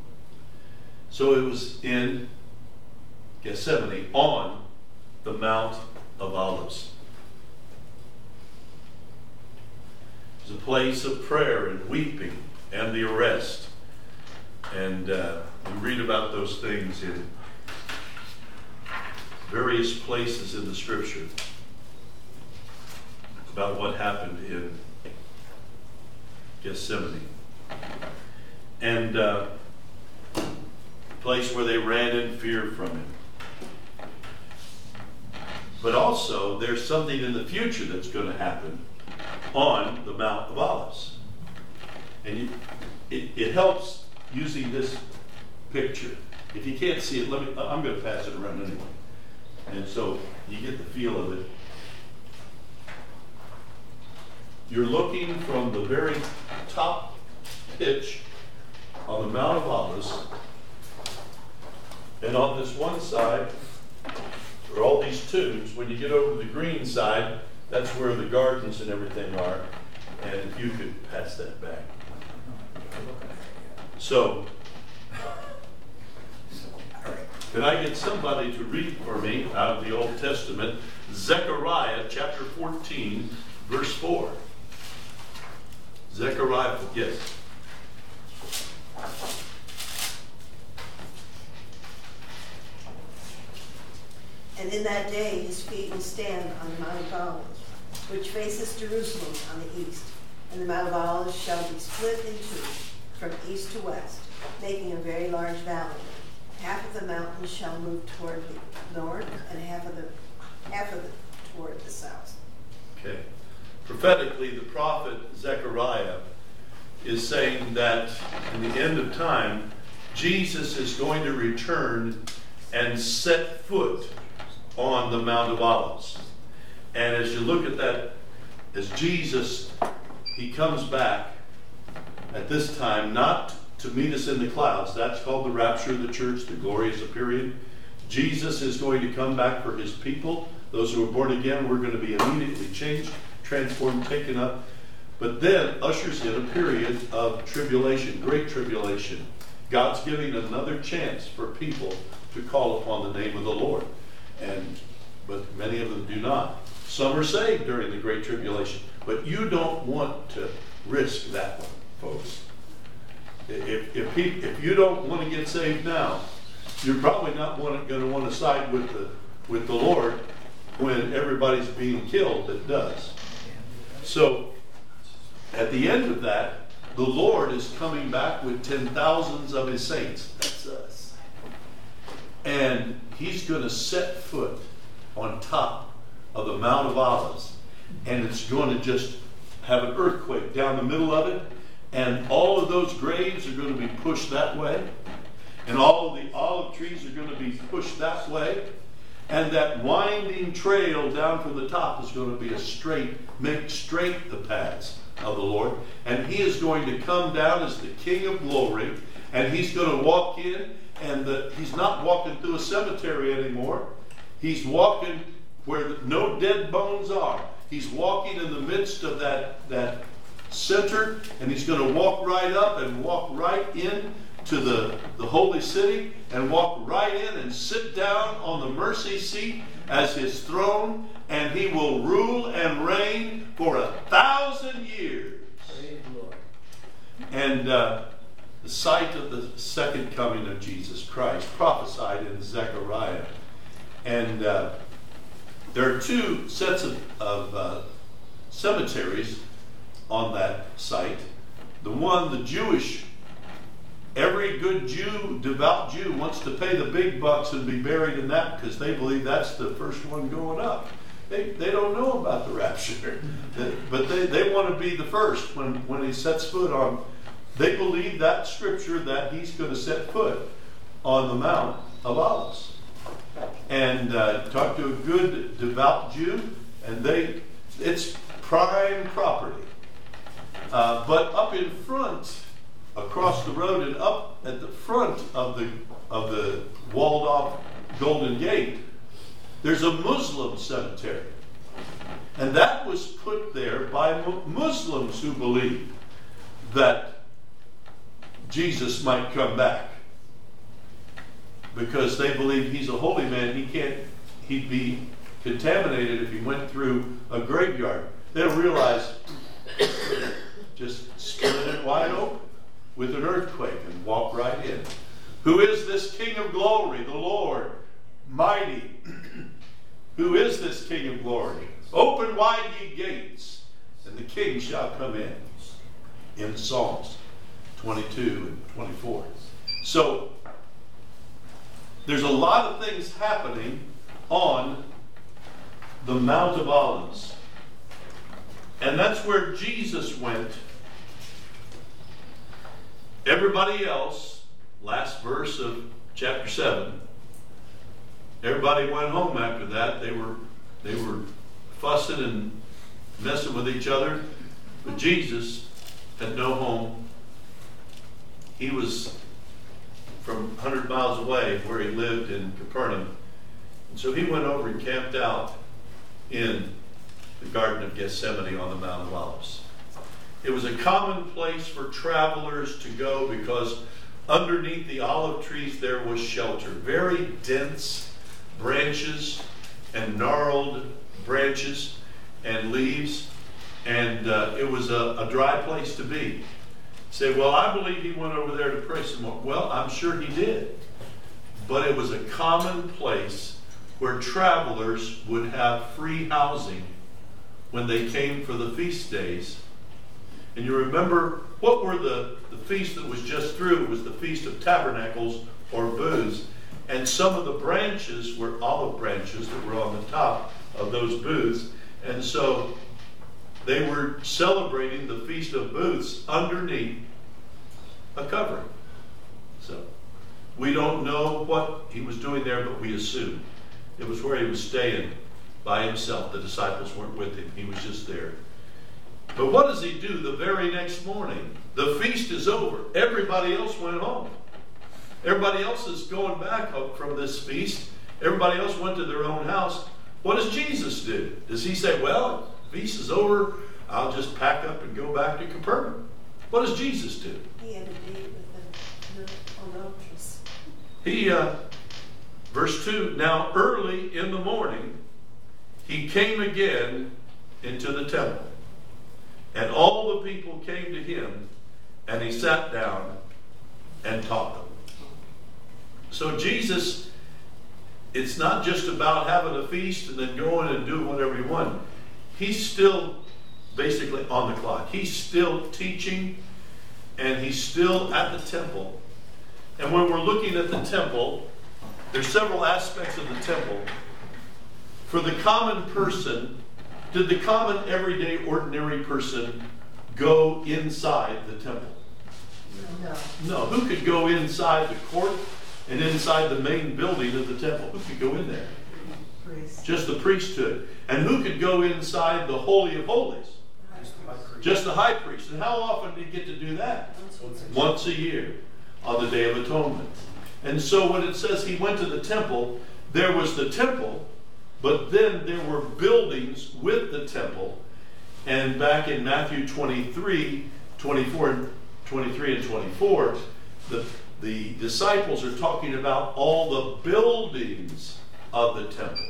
So it was in Gethsemane on the Mount of Olives. It was a place of prayer and weeping and the arrest. And uh, we read about those things in various places in the scripture about what happened in Gethsemane. And uh, place where they ran in fear from him. But also, there's something in the future that's going to happen on the Mount of Olives. And you, it, it helps using this picture. If you can't see it, let me, I'm going to pass it around anyway. And so you get the feel of it. you're looking from the very top pitch on the Mount of Olives. And on this one side are all these tombs. When you get over the green side, that's where the gardens and everything are. And if you could pass that back. So, can I get somebody to read for me out of the Old Testament, Zechariah chapter 14, verse 4? Zechariah, yes. And in that day his feet will stand on the Mount of Olives, which faces Jerusalem on the east. And the Mount of Olives shall be split in two, from east to west, making a very large valley. Half of the mountain shall move toward the north, and half of the half of it toward the south. Okay. Prophetically, the prophet Zechariah is saying that in the end of time, Jesus is going to return and set foot on the Mount of Olives. And as you look at that, as Jesus, he comes back at this time, not to meet us in the clouds. That's called the rapture of the church, the glorious period. Jesus is going to come back for his people. Those who are born again, we're going to be immediately changed, transformed, taken up. But then ushers in a period of tribulation, great tribulation. God's giving another chance for people to call upon the name of the Lord. And but many of them do not. Some are saved during the great tribulation, but you don't want to risk that one, folks. If, if, he, if you don't want to get saved now, you're probably not going to want to side with the, with the Lord when everybody's being killed that does. So, at the end of that, the Lord is coming back with ten thousands of his saints. That's us. And he's going to set foot on top of the Mount of Olives. And it's going to just have an earthquake down the middle of it. And all of those graves are going to be pushed that way. And all of the olive trees are going to be pushed that way. And that winding trail down from the top is going to be a straight, make straight the paths of the Lord. And he is going to come down as the King of glory. And he's going to walk in. And the, he's not walking through a cemetery anymore. He's walking where no dead bones are. He's walking in the midst of that, that center, and he's going to walk right up and walk right in to the, the holy city and walk right in and sit down on the mercy seat as his throne, and he will rule and reign for a thousand years. And uh, the sight of the second coming of Jesus Christ, prophesied in Zechariah. And uh, there are two sets of, of uh, cemeteries on that site. The one, the Jewish, every good Jew, devout Jew, wants to pay the big bucks and be buried in that because they believe that's the first one going up. They, they don't know about the rapture, but they, they want to be the first when, when he sets foot on. They believe that scripture that he's going to set foot on the Mount of Olives and uh, talk to a good devout Jew, and they it's prime property. Uh, but up in front, across the road, and up at the front of the of the walled off Golden Gate, there's a Muslim cemetery, and that was put there by Muslims who believe that Jesus might come back because they believe he's a holy man. He can't, he'd be contaminated if he went through a graveyard. They don't realize just split it wide open with an earthquake and walk right in. Who is this King of glory, the Lord, mighty? Who is this King of glory? Open wide ye gates, and the King shall come in. In Psalms 22 and 24. So there's a lot of things happening on the Mount of Olives. And that's where Jesus went. Everybody else, last verse of chapter 7, everybody went home after that. They were they were fussing and messing with each other. But Jesus had no home. He was from 100 miles away where he lived in Capernaum. And so he went over and camped out in the Garden of Gethsemane on the Mount of Olives. It was a common place for travelers to go because underneath the olive trees there was shelter. Very dense branches and gnarled branches and leaves, and uh, it was a, a, dry place to be. Say, well, I believe he went over there to pray some more. Well, I'm sure he did. But it was a common place where travelers would have free housing when they came for the feast days. And you remember what were the, the feast that was just through? Was the Feast of Tabernacles or booths. And some of the branches were olive branches that were on the top of those booths. And so they were celebrating the Feast of Booths underneath a covering. So we don't know what he was doing there, but we assume it was where he was staying by himself. The disciples weren't with him, he was just there. But what does he do the very next morning? The feast is over. Everybody else went home. Everybody else is going back from this feast. Everybody else went to their own house. What does Jesus do? Does he say, Well, feast is over. I'll just pack up and go back to Capernaum? What does Jesus do? He had a date with the adulteress. He, uh, verse 2 Now early in the morning, he came again into the temple. And all the people came to him, and he sat down and taught them. So Jesus, it's not just about having a feast and then going and doing whatever you want. He's still basically on the clock. He's still teaching and he's still at the temple. And when we're looking at the temple, there's several aspects of the temple. For the common person, did the common, everyday, ordinary person go inside the temple? No. No. Who could go inside the court and inside the main building of the temple? Who could go in there? Priest. Just the priesthood. And who could go inside the Holy of Holies? Just the high priest. And how often did he get to do that? Once a year on the Day of Atonement. And so when it says he went to the temple, there was the temple, but then there were buildings with the temple. And back in Matthew 23, 24, 23 and 24, the, the disciples are talking about all the buildings of the temple.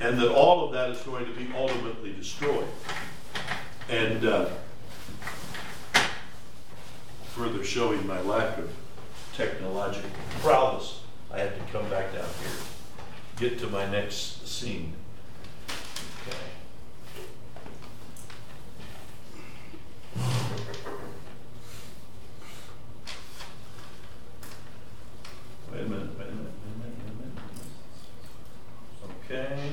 And that all of that is going to be ultimately destroyed. And uh, further showing my lack of technological prowess, I had to come back down here, get to my next scene. Okay. Wait a minute, wait a minute, wait a minute, wait a minute. Okay.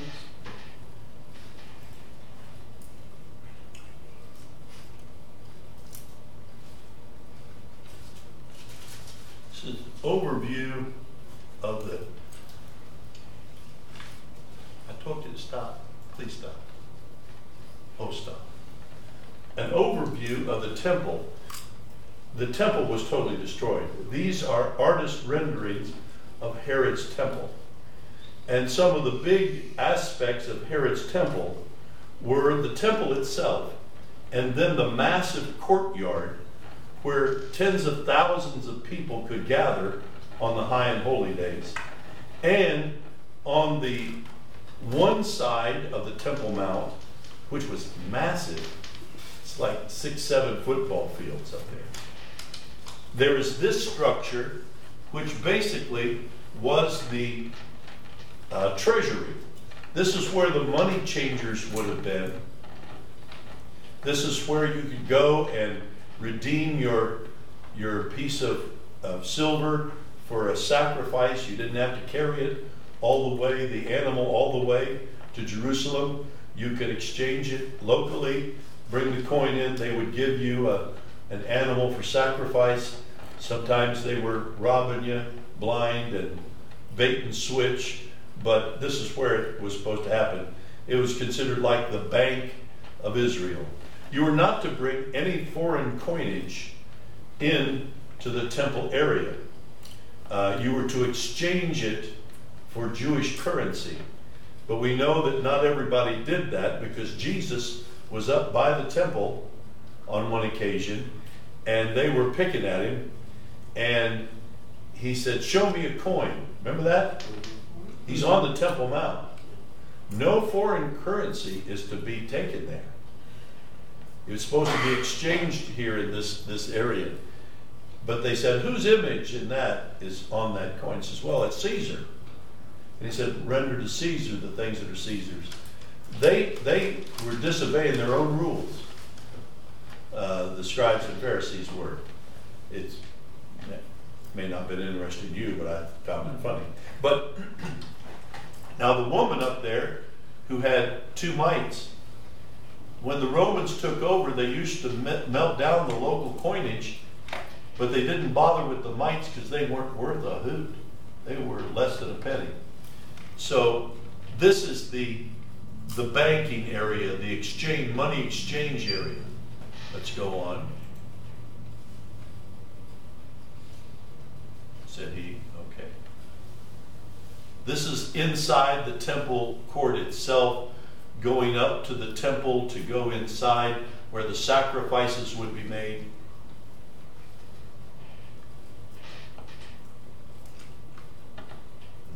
This is overview of the. I told you to stop. Please stop. Oh, stop. An overview of the temple. The temple was totally destroyed. These are artist renderings of Herod's temple. And some of the big aspects of Herod's temple were the temple itself and then the massive courtyard where tens of thousands of people could gather on the high and holy days. And on the one side of the Temple Mount, which was massive, it's like six, seven football fields up there. There is this structure, which basically was the uh, treasury. This is where the money changers would have been. This is where you could go and redeem your, your piece of, of silver for a sacrifice. You didn't have to carry it all the way, the animal all the way to Jerusalem. You could exchange it locally, bring the coin in. They would give you a, an animal for sacrifice. Sometimes they were robbing you blind and bait and switch, but this is where it was supposed to happen. It was considered like the bank of Israel. You were not to bring any foreign coinage in to the temple area. Uh, you were to exchange it for Jewish currency. But we know that not everybody did that because Jesus was up by the temple on one occasion and they were picking at him and he said, Show me a coin. Remember that? He's on the Temple Mount. No foreign currency is to be taken there. It was supposed to be exchanged here in this, this area. But they said, Whose image in that is on that coin? He says, Well, it's Caesar. And he said, Render to Caesar the things that are Caesar's. They, they were disobeying their own rules. Uh, the scribes and Pharisees were. It's may not have been interesting to you, but I found it funny. But now the woman up there who had two mites, when the Romans took over, they used to me- melt down the local coinage, but they didn't bother with the mites because they weren't worth a hoot. They were less than a penny. So this is the the banking area, the exchange money exchange area. Let's go on. Said he, okay. This is inside the temple court itself, going up to the temple to go inside where the sacrifices would be made.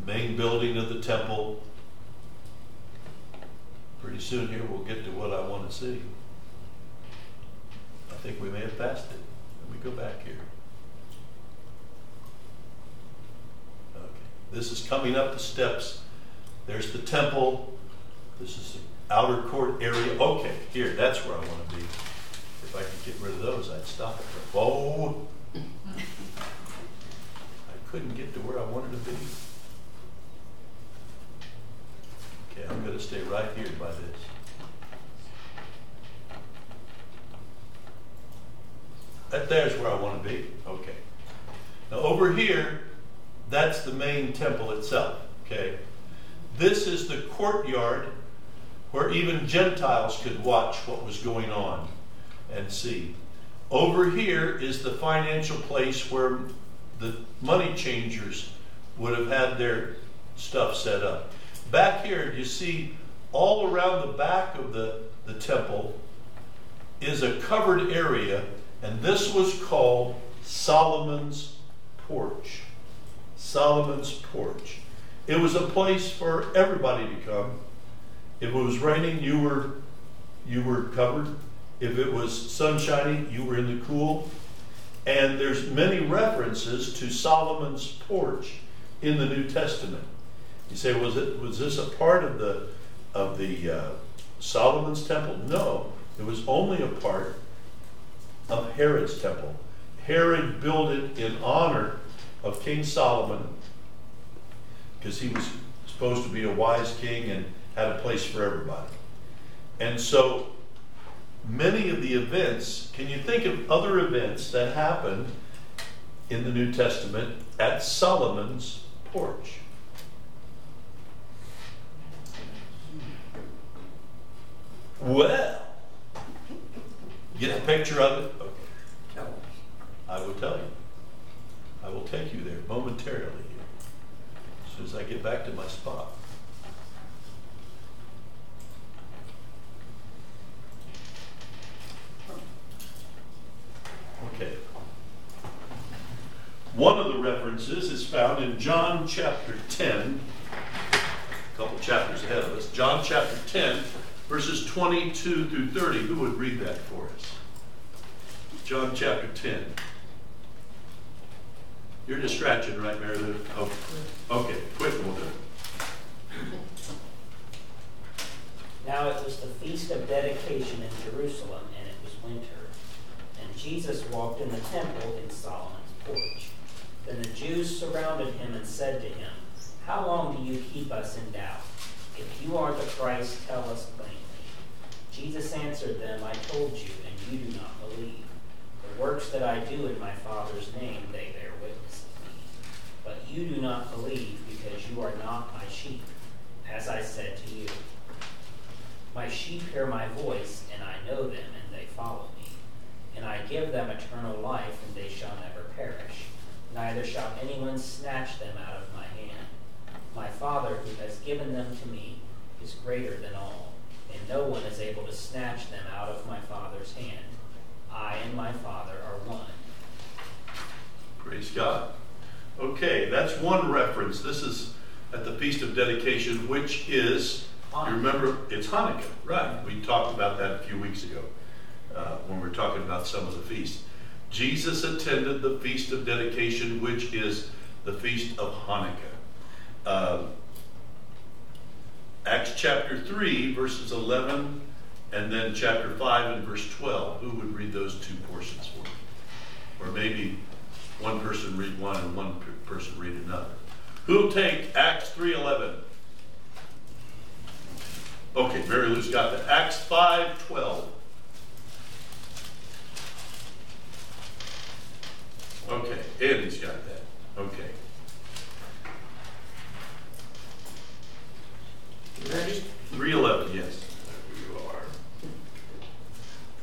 Main building of the temple. Pretty soon here we'll get to what I want to see. I think we may have passed it. Let me go back here. Okay. This is coming up the steps. There's the temple. This is the outer court area. Okay, here, that's where I want to be. If I could get rid of those, I'd stop it. Oh! I couldn't get to where I wanted to be. Okay, I'm going to stay right here by this. That there's where I want to be. Okay. Now over here, that's the main temple itself. Okay. This is the courtyard where even Gentiles could watch what was going on and see. Over here is the financial place where the money changers would have had their stuff set up. Back here, you see all around the back of the, the temple is a covered area, and this was called Solomon's Porch. Solomon's Porch. It was a place for everybody to come. If it was raining, you were you were covered. If it was sunshiny, you were in the cool. And there's many references to Solomon's porch in the New Testament. You say, was it was this a part of the of the uh, Solomon's temple? No, it was only a part of Herod's temple. Herod built it in honor of King Solomon because he was supposed to be a wise king and had a place for everybody. And so many of the events, can you think of other events that happened in the New Testament at Solomon's porch? Well, get a picture of it? Okay. I will tell you. Will take you there momentarily as soon as I get back to my spot. Okay. One of the references is found in John chapter 10, a couple chapters ahead of us. John chapter 10, verses 22 through 30. Who would read that for us? John chapter 10. You're scratching, right, Meredith? Oh, okay, okay quick, we'll do it. Now it was the feast of dedication in Jerusalem, and it was winter. And Jesus walked in the temple in Solomon's porch. Then the Jews surrounded him and said to him, How long do you keep us in doubt? If you are the Christ, tell us plainly. Jesus answered them, I told you, and you do not believe. The works that I do in my Father's name, they bear witness of me. But you do not believe because you are not my sheep, as I said to you. My sheep hear my voice, and I know them, and they follow me. And I give them eternal life, and they shall never perish. Neither shall anyone snatch them out of my hand. My Father, who has given them to me, is greater than all, and no one is able to snatch them out of my Father's hand. I and my Father are one. Praise God. Okay, that's one reference. This is at the Feast of Dedication, which is, you remember, it's Hanukkah, right? We talked about that a few weeks ago uh, when we were talking about some of the feasts. Jesus attended the Feast of Dedication, which is the Feast of Hanukkah. Uh, Acts chapter 3, verses 11, and then chapter 5 and verse 12. Who would read those two portions for me? Or maybe one person read one and one per- person read another. Who'll take Acts 3.11? Okay, Mary Lou's got that. Acts 5.12. Okay, Andy's got that. Okay. Ready? 3.11, yes.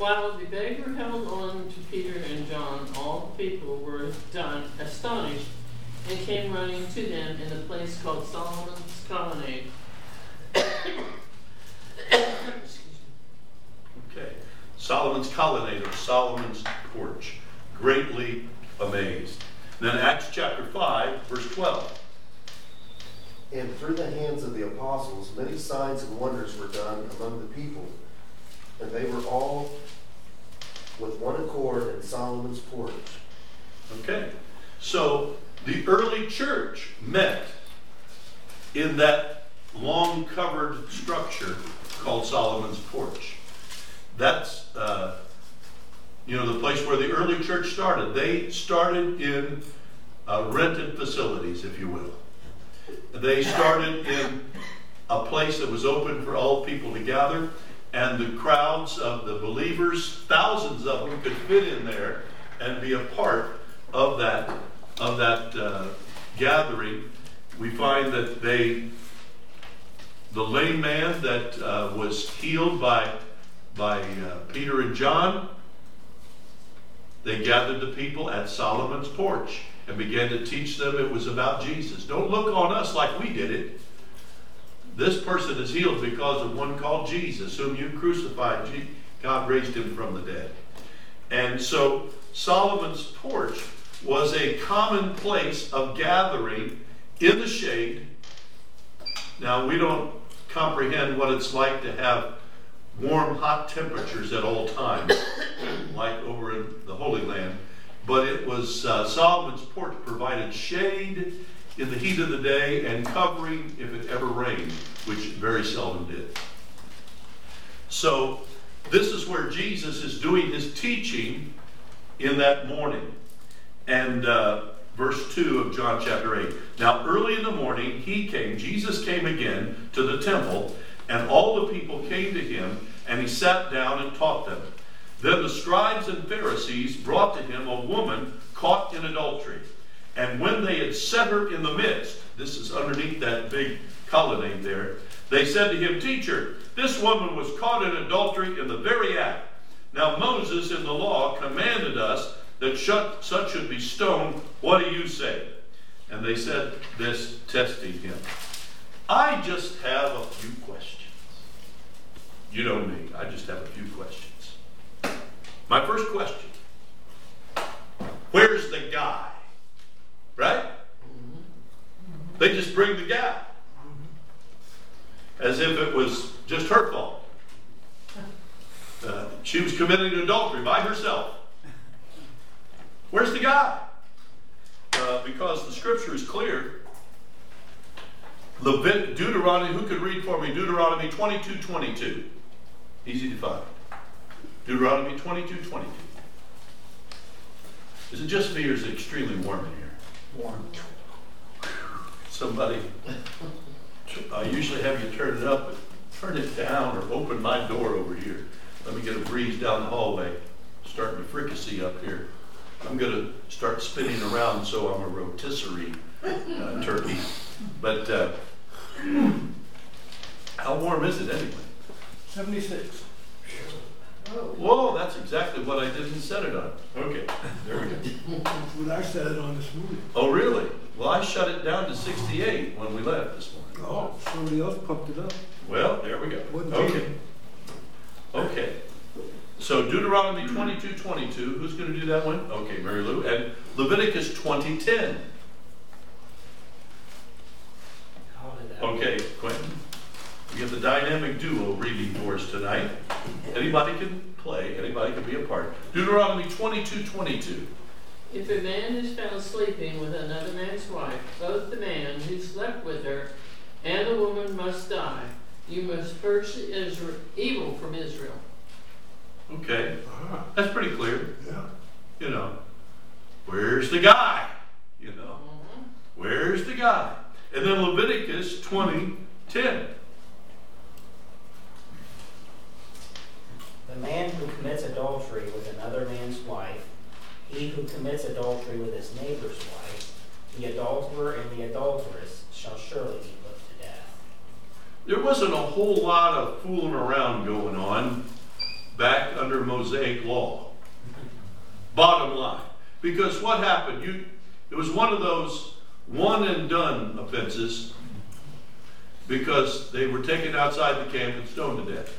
There you are. While the they were held on to Peter and John, all the people were done astonished and came running to them in the place called Solomon's Colonnade. Okay. Solomon's colonnade or Solomon's porch. Greatly amazed. Then Acts chapter 5, verse 12. And through the hands of the apostles, many signs and wonders were done among the people. And they were all with one accord in Solomon's porch. Okay. So the early church met in that long covered structure called Solomon's porch. That's, uh, you know, the place where the early church started. They started in uh, rented facilities, if you will. They started in a place that was open for all people to gather, and the crowds of the believers, thousands of them, could fit in there and be a part of that of that uh, gathering. We find that they, the lame man that uh, was healed by by uh, Peter and John, they gathered the people at Solomon's porch and began to teach them it was about Jesus. Don't look on us like we did it. This person is healed because of one called Jesus, whom you crucified. God raised him from the dead. And so Solomon's porch was a common place of gathering in the shade. Now, we don't comprehend what it's like to have warm, hot temperatures at all times, like over in the Holy Land. But it was uh, Solomon's porch provided shade in the heat of the day and covering if it ever rained, which very seldom did. So, this is where Jesus is doing his teaching in that morning. And uh, verse 2 of John chapter 8. Now, early in the morning, he came, Jesus came again to the temple, and all the people came to him, and he sat down and taught them. Then the scribes and Pharisees brought to him a woman caught in adultery. And when they had set her in the midst, this is underneath that big colonnade there, they said to him, Teacher, this woman was caught in adultery in the very act. Now Moses in the law commanded us that such should be stoned. What do you say? And they said this, testing him. I just have a few questions. You know me, I just have a few questions. My first question Where's the guy? Right? They just bring the guy. As if it was just her fault. Uh, she was committing adultery by herself. Where's the guy? Uh, because the scripture is clear. Levit- Deuteronomy, who could read for me? Deuteronomy 22 22. Easy to find. Deuteronomy 22 22. Is it just me or is it extremely warm in here? Warm. Somebody, I usually have you turn it up, but turn it down or open my door over here. Let me get a breeze down the hallway, starting to fricassee up here. I'm gonna start spinning around so I'm a rotisserie uh, turkey. But uh, how warm is it anyway? 76. Oh, Whoa, that's exactly what I didn't set it on. Okay, there we go. What I set it on this morning. Oh, really? Well, I shut it down to 68 when we left this morning. Oh, somebody else pumped it up. Well, there we go. Wasn't Okay. Jacob. Okay. So Deuteronomy 22, 22, who's going to do that one? Okay, Mary Lou. And Leviticus 20, 10. How did that? Okay, Quentin. We have the dynamic duo reading for us tonight. Anybody can play, anybody can be a part. Deuteronomy 22, 22. If a man is found sleeping with another man's wife, both the man who slept with her and the woman must die. You must purge Israel, evil from Israel. Okay, Ah, that's pretty clear. yeah. You know, where's the guy? You know, Mhm. where's the guy? And then Leviticus 20, 10. The man who commits adultery with another man's wife, he who commits adultery with his neighbor's wife, the adulterer and the adulteress shall surely be put to death. There wasn't a whole lot of fooling around going on back under Mosaic law. Bottom line. Because what happened? You, it was one of those one and done offenses because they were taken outside the camp and stoned to death.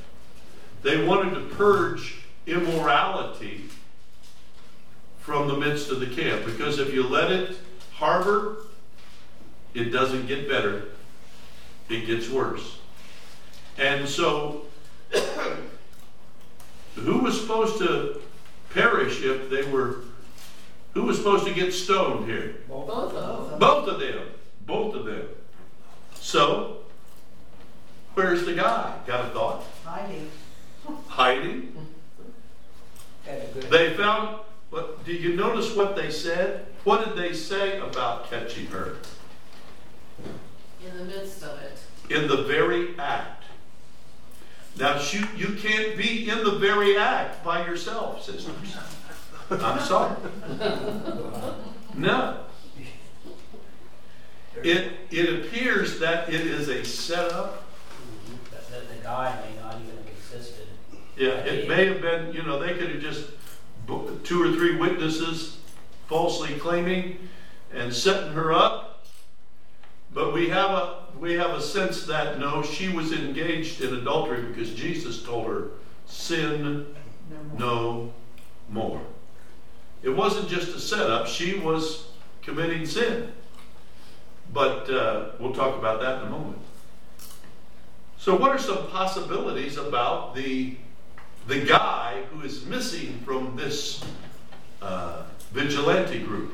They wanted to purge immorality from the midst of the camp because if you let it harbor, it doesn't get better, it gets worse. And so, who was supposed to perish if they were, who was supposed to get stoned here? Both of them. Both of them. Both of them. So, where's the guy? Got a thought? hiding. Hiding? Had a good. They found, what, did you notice what they said? What did they say about catching her? In the midst of it. In the very act. Now, you, you can't be in the very act by yourself, sisters. I'm sorry. No. It, it appears that it is a setup. That, that the guy may not even have existed. Yeah, it may have been, you know, they could have just, bo- two or three witnesses falsely claiming and setting her up. But we have a, we have a sense that no, she was engaged in adultery because Jesus told her, sin no more. It wasn't just a setup, she was committing sin. But uh, we'll talk about that in a moment. So, what are some possibilities about the, the guy who is missing from this uh, vigilante group?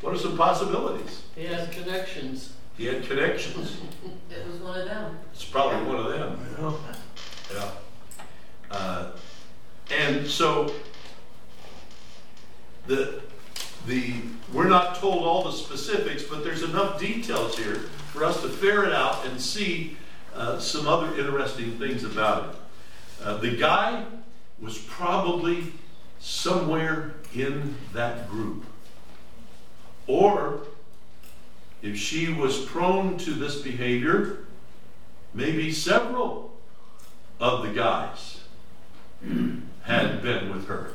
What are some possibilities? He has connections. He had connections. It was one of them. It's probably one of them. Well, Yeah. Uh, and so the the we're not told all the specifics, but there's enough details here for us to ferret out and see uh, some other interesting things about it. Uh, the guy was probably somewhere in that group, or if she was prone to this behavior, maybe several of the guys had been with her.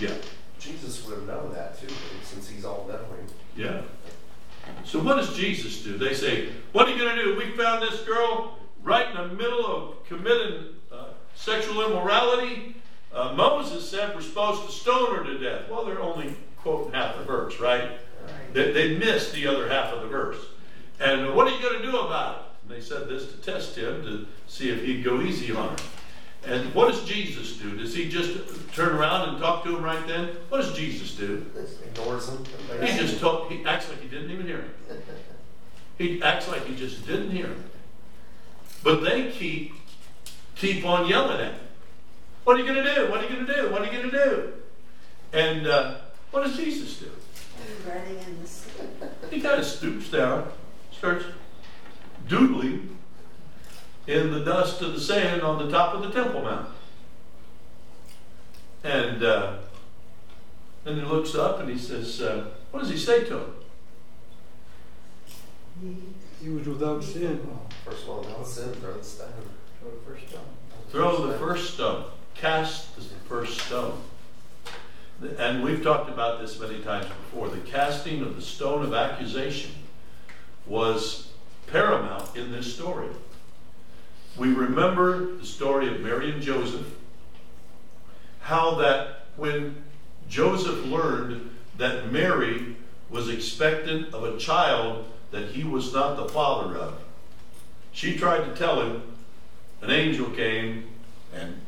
Yeah, Jesus would have known that too, since he's all knowing. yeah. So what does Jesus do? They say, "What are you going to do? We found this girl right in the middle of committing sexual immorality. Uh, Moses said we're supposed to stone her to death." Well, they're only quoting half the verse, right? They, they missed the other half of the verse. And what are you going to do about it? And they said this to test him to see if he'd go easy on her. And what does Jesus do? Does he just turn around and talk to him right then? What does Jesus do? Ignores him. He just told, he acts like he didn't even hear him. He acts like he just didn't hear him. But they keep keep on yelling at him. What are you going to do? What are you going to do? What are you going to do? And uh, what does Jesus do? In the. He kind of stoops down, starts doodling in the dust of the sand on the top of the Temple Mount. And uh, then he looks up and he says, uh, What does he say to him? He was without sin. First of all, now sin, throw the stone. The first time. Throw the first stone. Cast the first stone. And we've talked about this many times before. The casting of the stone of accusation was paramount in this story. We remember the story of Mary and Joseph, how that when Joseph learned that Mary was expectant of a child that he was not the father of, she tried to tell him, an angel came and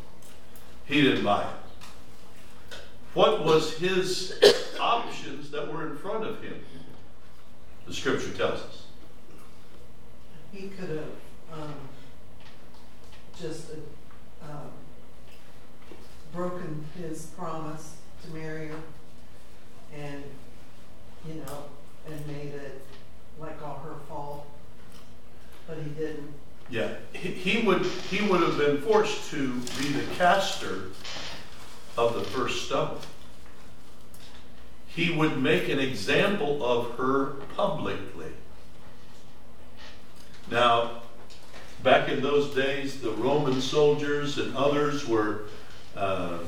he didn't buy it. What was his options that were in front of him? The scripture tells us. He could have, um, just, um, broken his promise to marry her and, you know, and made it like all her fault, but he didn't. Yeah, he, he would he would have been forced to be the caster of the first stone. He would make an example of her publicly. Now, back in those days, the Roman soldiers and others were uh,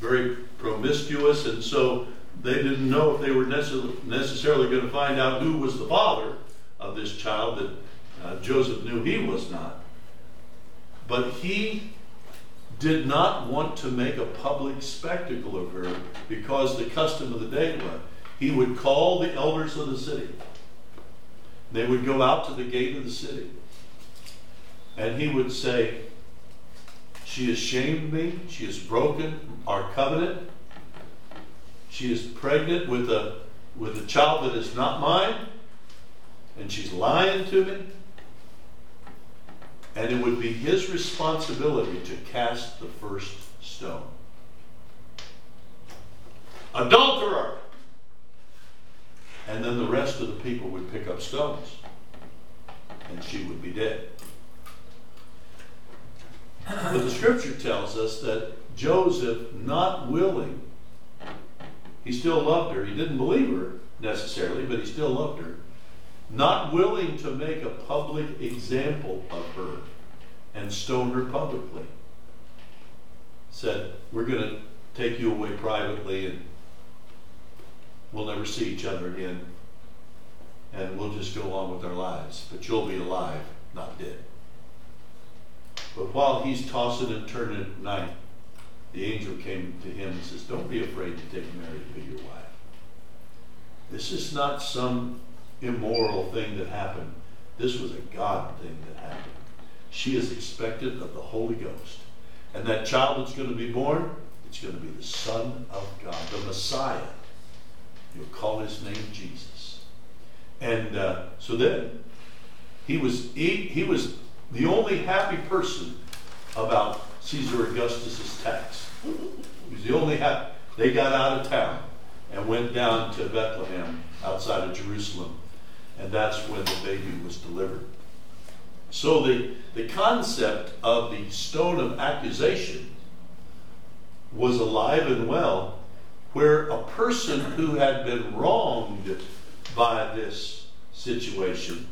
very promiscuous, and so they didn't know if they were necess- necessarily going to find out who was the father of this child that uh, Joseph knew he was not. But he did not want to make a public spectacle of her because the custom of the day was he would call the elders of the city. They would go out to the gate of the city. And he would say, She has shamed me. She has broken our covenant. She is pregnant with a, with a child that is not mine. And she's lying to me. And it would be his responsibility to cast the first stone. Adulterer! And then the rest of the people would pick up stones. And she would be dead. But the scripture tells us that Joseph, not willing, he still loved her. He didn't believe her necessarily, but he still loved her not willing to make a public example of her and stone her publicly, said, We're going to take you away privately and we'll never see each other again and we'll just go on with our lives. But you'll be alive, not dead. But while he's tossing and turning at night, the angel came to him and says, Don't be afraid to take Mary to be your wife. This is not some immoral thing that happened. This was a God thing that happened. She is expected of the Holy Ghost. And that child that's going to be born, it's going to be the Son of God, the Messiah. You'll call his name Jesus. And uh, so then, he was, he, he was the only happy person about Caesar Augustus's tax. He was the only happy. They got out of town and went down to Bethlehem outside of Jerusalem and that's when the baby was delivered. So the, the concept of the stone of accusation was alive and well, where a person who had been wronged by this situation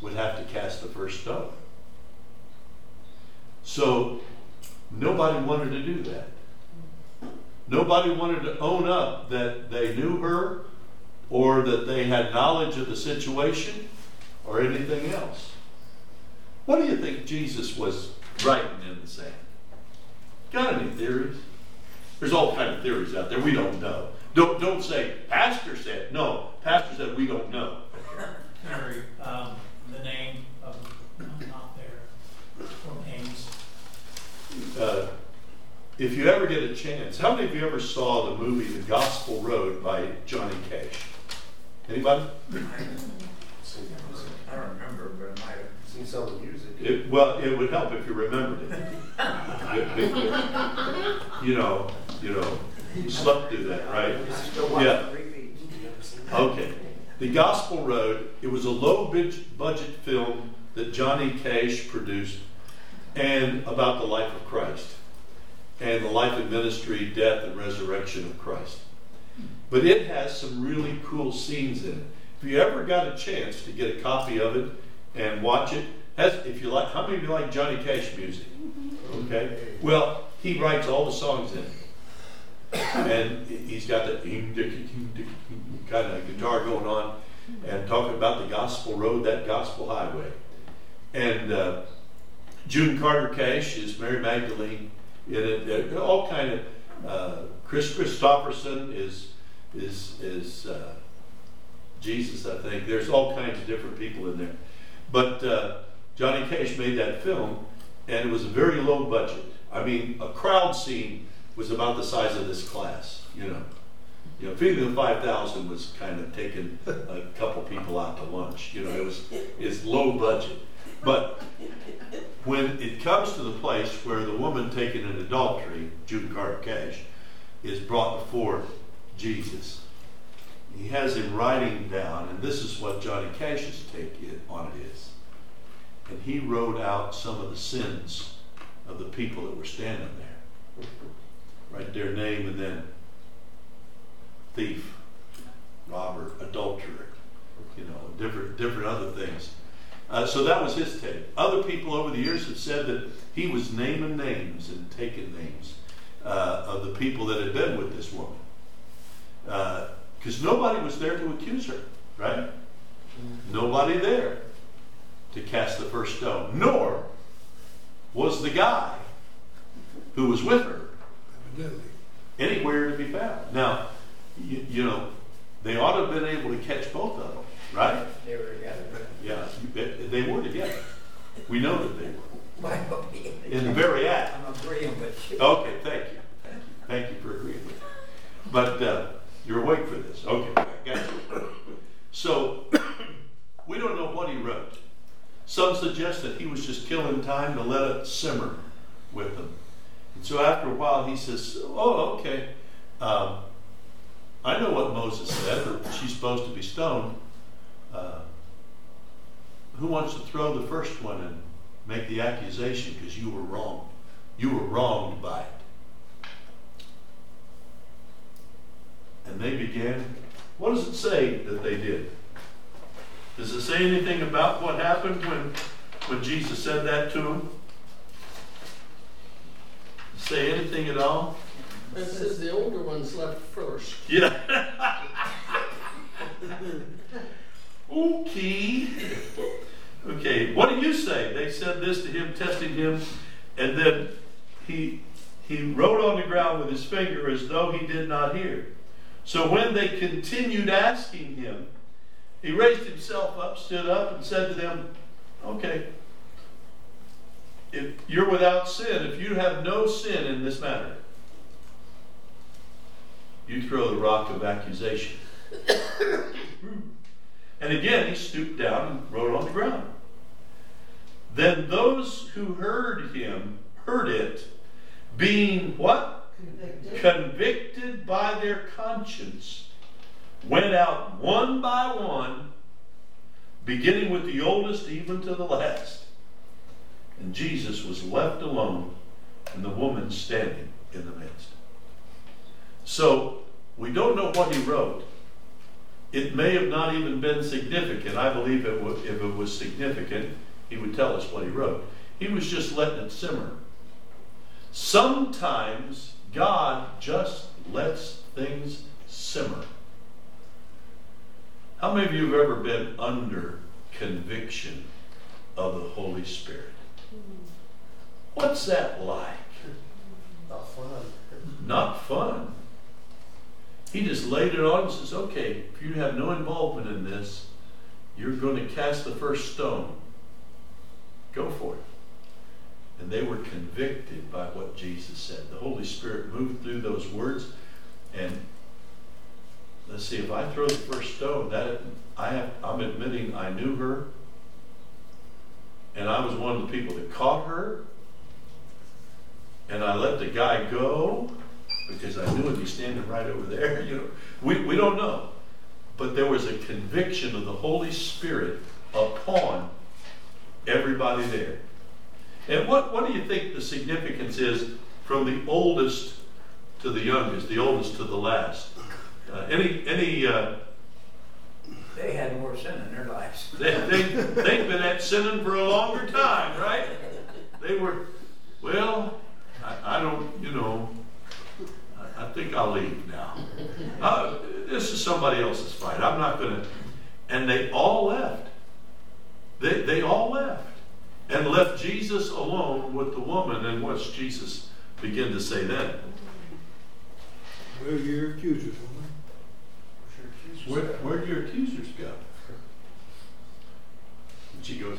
would have to cast the first stone. So nobody wanted to do that. Nobody wanted to own up that they knew her or that they had knowledge of the situation or anything else. What do you think Jesus was writing in the sand? Got any theories? There's all kind of theories out there. We don't know. Don't don't say pastor said. No, pastor said we don't know. Um, the name of not there or names. Uh, if you ever get a chance, how many of you ever saw the movie The Gospel Road by Johnny Cash? Anybody? I don't remember, but I might have seen some of the music. It, well, it would help if you remembered it. you know, you know, you slept through that, right? Yeah. Okay. The Gospel Road, it was a low budget film that Johnny Cash produced and about the life of Christ and the life and ministry, death, and resurrection of Christ. But it has some really cool scenes in it. If you ever got a chance to get a copy of it and watch it, Has, if you like, how many of you like Johnny Cash music? Okay. Well, he writes all the songs in it. And he's got that kind of guitar going on and talking about the gospel road, that gospel highway. And uh, June Carter Cash is Mary Magdalene in it. All kind of uh, Kris Kristofferson is is is uh, Jesus, I think. There's all kinds of different people in there. But uh, Johnny Cash made that film, and it was a very low budget. I mean, a crowd scene was about the size of this class, you know. You know, Feeding the 5,000 was kind of taking a couple people out to lunch. You know, it was it's low budget. But when it comes to the place where the woman taken in adultery, June Carter Cash, is brought before Jesus, he has him writing down, and this is what Johnny Cash's take on it is. And he wrote out some of the sins of the people that were standing there. Write their name and then thief, robber, adulterer, you know, different different other things. Uh, so that was his take. Other people over the years have said that he was naming names and taking names uh, of the people that had been with this woman. Because uh, nobody was there to accuse her, right? Nobody there to cast the first stone, nor was the guy who was with her anywhere to be found. Now, you, you know, they ought to have been able to catch both of them, right? They were together. Yeah, they were together. We know that they were. In the very act. I'm agreeing with you. Okay, thank you. Thank you, thank you for agreeing with me. But uh, you're awake for this. Okay, got you. So, we don't know what he wrote. Some suggest that he was just killing time to let it simmer with them. And so after a while, he says, Oh, okay. Um, I know what Moses said, that she's supposed to be stoned. Uh, who wants to throw the first one and make the accusation because you were wrong? You were wronged by it. And they began. What does it say that they did? Does it say anything about what happened when, when Jesus said that to them? Say anything at all? It says the older ones left first. Yeah. okay. Okay, what do you say? They said this to him, testing him, and then he he wrote on the ground with his finger as though he did not hear. So when they continued asking him, he raised himself up, stood up, and said to them, Okay, if you're without sin, if you have no sin in this matter, you throw the rock of accusation. and again, he stooped down and wrote on the ground. Then those who heard him heard it, being what? Convicted. Convicted by their conscience, went out one by one, beginning with the oldest even to the last. And Jesus was left alone, and the woman standing in the midst. So, we don't know what he wrote. It may have not even been significant. I believe it would, if it was significant, he would tell us what he wrote. He was just letting it simmer. Sometimes God just lets things simmer. How many of you have ever been under conviction of the Holy Spirit? What's that like? Not fun. Not fun. He just laid it on and says, okay, if you have no involvement in this, you're going to cast the first stone. Go for it. And they were convicted by what Jesus said. The Holy Spirit moved through those words. And let's see, if I throw the first stone, that I have, I'm admitting I knew her. And I was one of the people that caught her. And I let the guy go because I knew he'd be standing right over there. You know, we, we don't know. But there was a conviction of the Holy Spirit upon everybody there. And what, what do you think the significance is from the oldest to the youngest, the oldest to the last? Uh, any any uh, They had more sin in their lives. They, they, they've been at sinning for a longer time, right? They were, well, I, I don't, you know, I, I think I'll leave now. Uh, this is somebody else's fight. I'm not going to. And they all left. They, they all left. And left Jesus alone with the woman. And what's Jesus begin to say then? Where are your accusers, woman? Where, where'd your accusers go? And she goes,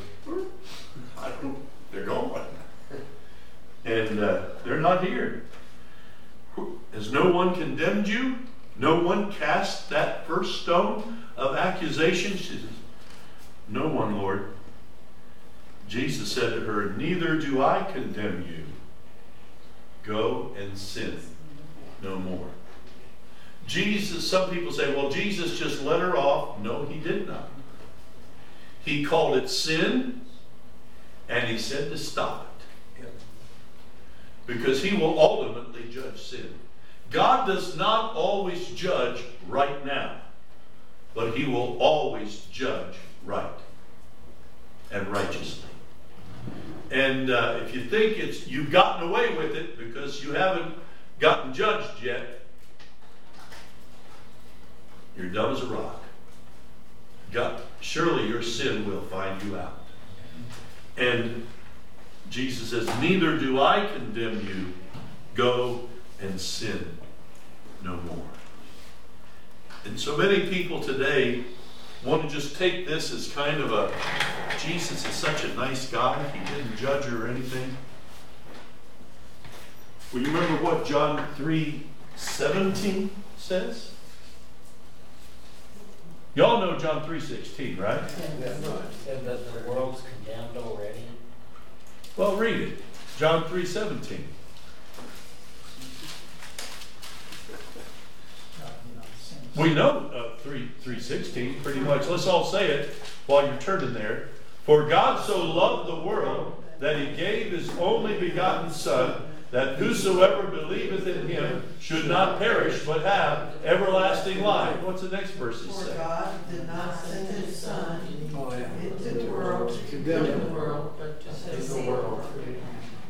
I don't, they're gone. And uh, they're not here. Has no one condemned you? No one cast that first stone of accusation? She says, No one, Lord. Jesus said to her, Neither do I condemn you. Go and sin no more. Jesus, some people say, well, Jesus just let her off. No, he did not. He called it sin, and he said to stop it. Because he will ultimately judge sin. God does not always judge right now, but he will always judge right and righteously. And uh, if you think it's you've gotten away with it because you haven't gotten judged yet, you're dumb as a rock. God, surely your sin will find you out. And Jesus says, Neither do I condemn you. Go and sin no more. And so many people today want to just take this as kind of a Jesus is such a nice guy, he didn't judge her or anything. Well, you remember what John 3 17 says? Y'all know John 3.16, right? Said that the world's condemned already. Well, read it. John 3.17. We know uh, 3, 3.16 pretty much. Let's all say it while you're turning there. For God so loved the world that he gave his only begotten Son, that whosoever believeth in him should not perish, but have everlasting life. What's the next verse he For say? God did not send his son Oh, into the world to Condemn the world, but to to save save the world.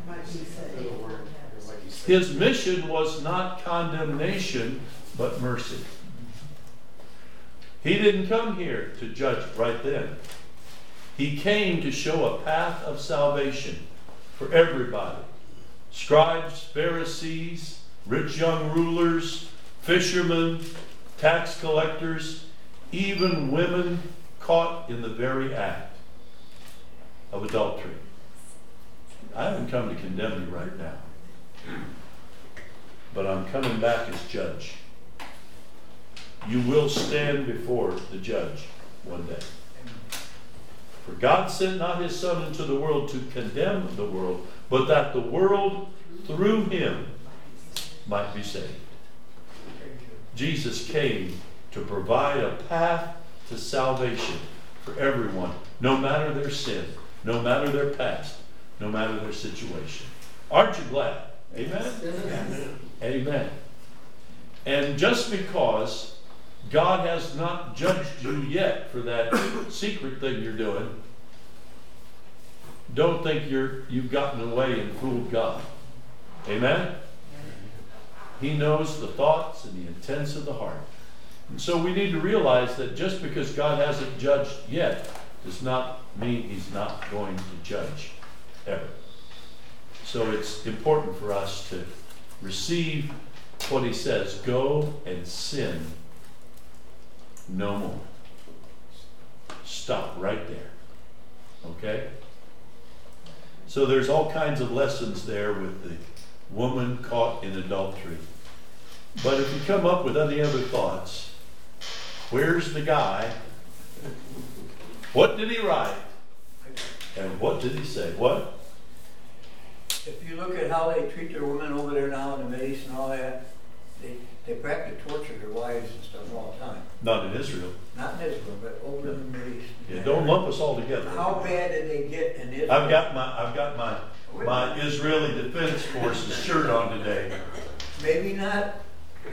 might be saved. His mission was not condemnation, but mercy. He didn't come here to judge right then. He came to show a path of salvation for everybody scribes, Pharisees, rich young rulers, fishermen, tax collectors, even women caught in the very act of adultery. I haven't come to condemn you right now but I'm coming back as judge. You will stand before the judge one day. For God sent not his Son into the world to condemn the world, but that the world through him might be saved. Jesus came to provide a path to salvation for everyone, no matter their sin, no matter their past, no matter their situation. Aren't you glad? Amen? Amen. And just because God has not judged you mm. yet for that secret thing you're doing, don't think you're you've gotten away and fooled God. Amen? He knows the thoughts and the intents of the heart. And so we need to realize that just because God hasn't judged yet does not mean he's not going to judge ever. So it's important for us to receive what he says go and sin no more. Stop right there. Okay? So there's all kinds of lessons there with the woman caught in adultery. But if you come up with any other thoughts, where's the guy? What did he write? And what did he say? What? If you look at how they treat their women over there now in the Middle East and all that, they, they practically torture their wives and stuff all the time. Not in Israel. Not in Israel, but over in the Middle East. Yeah, don't lump us all together. How bad did they get in Israel? I've got my I've got my my Israeli Defense Forces shirt on today. Maybe not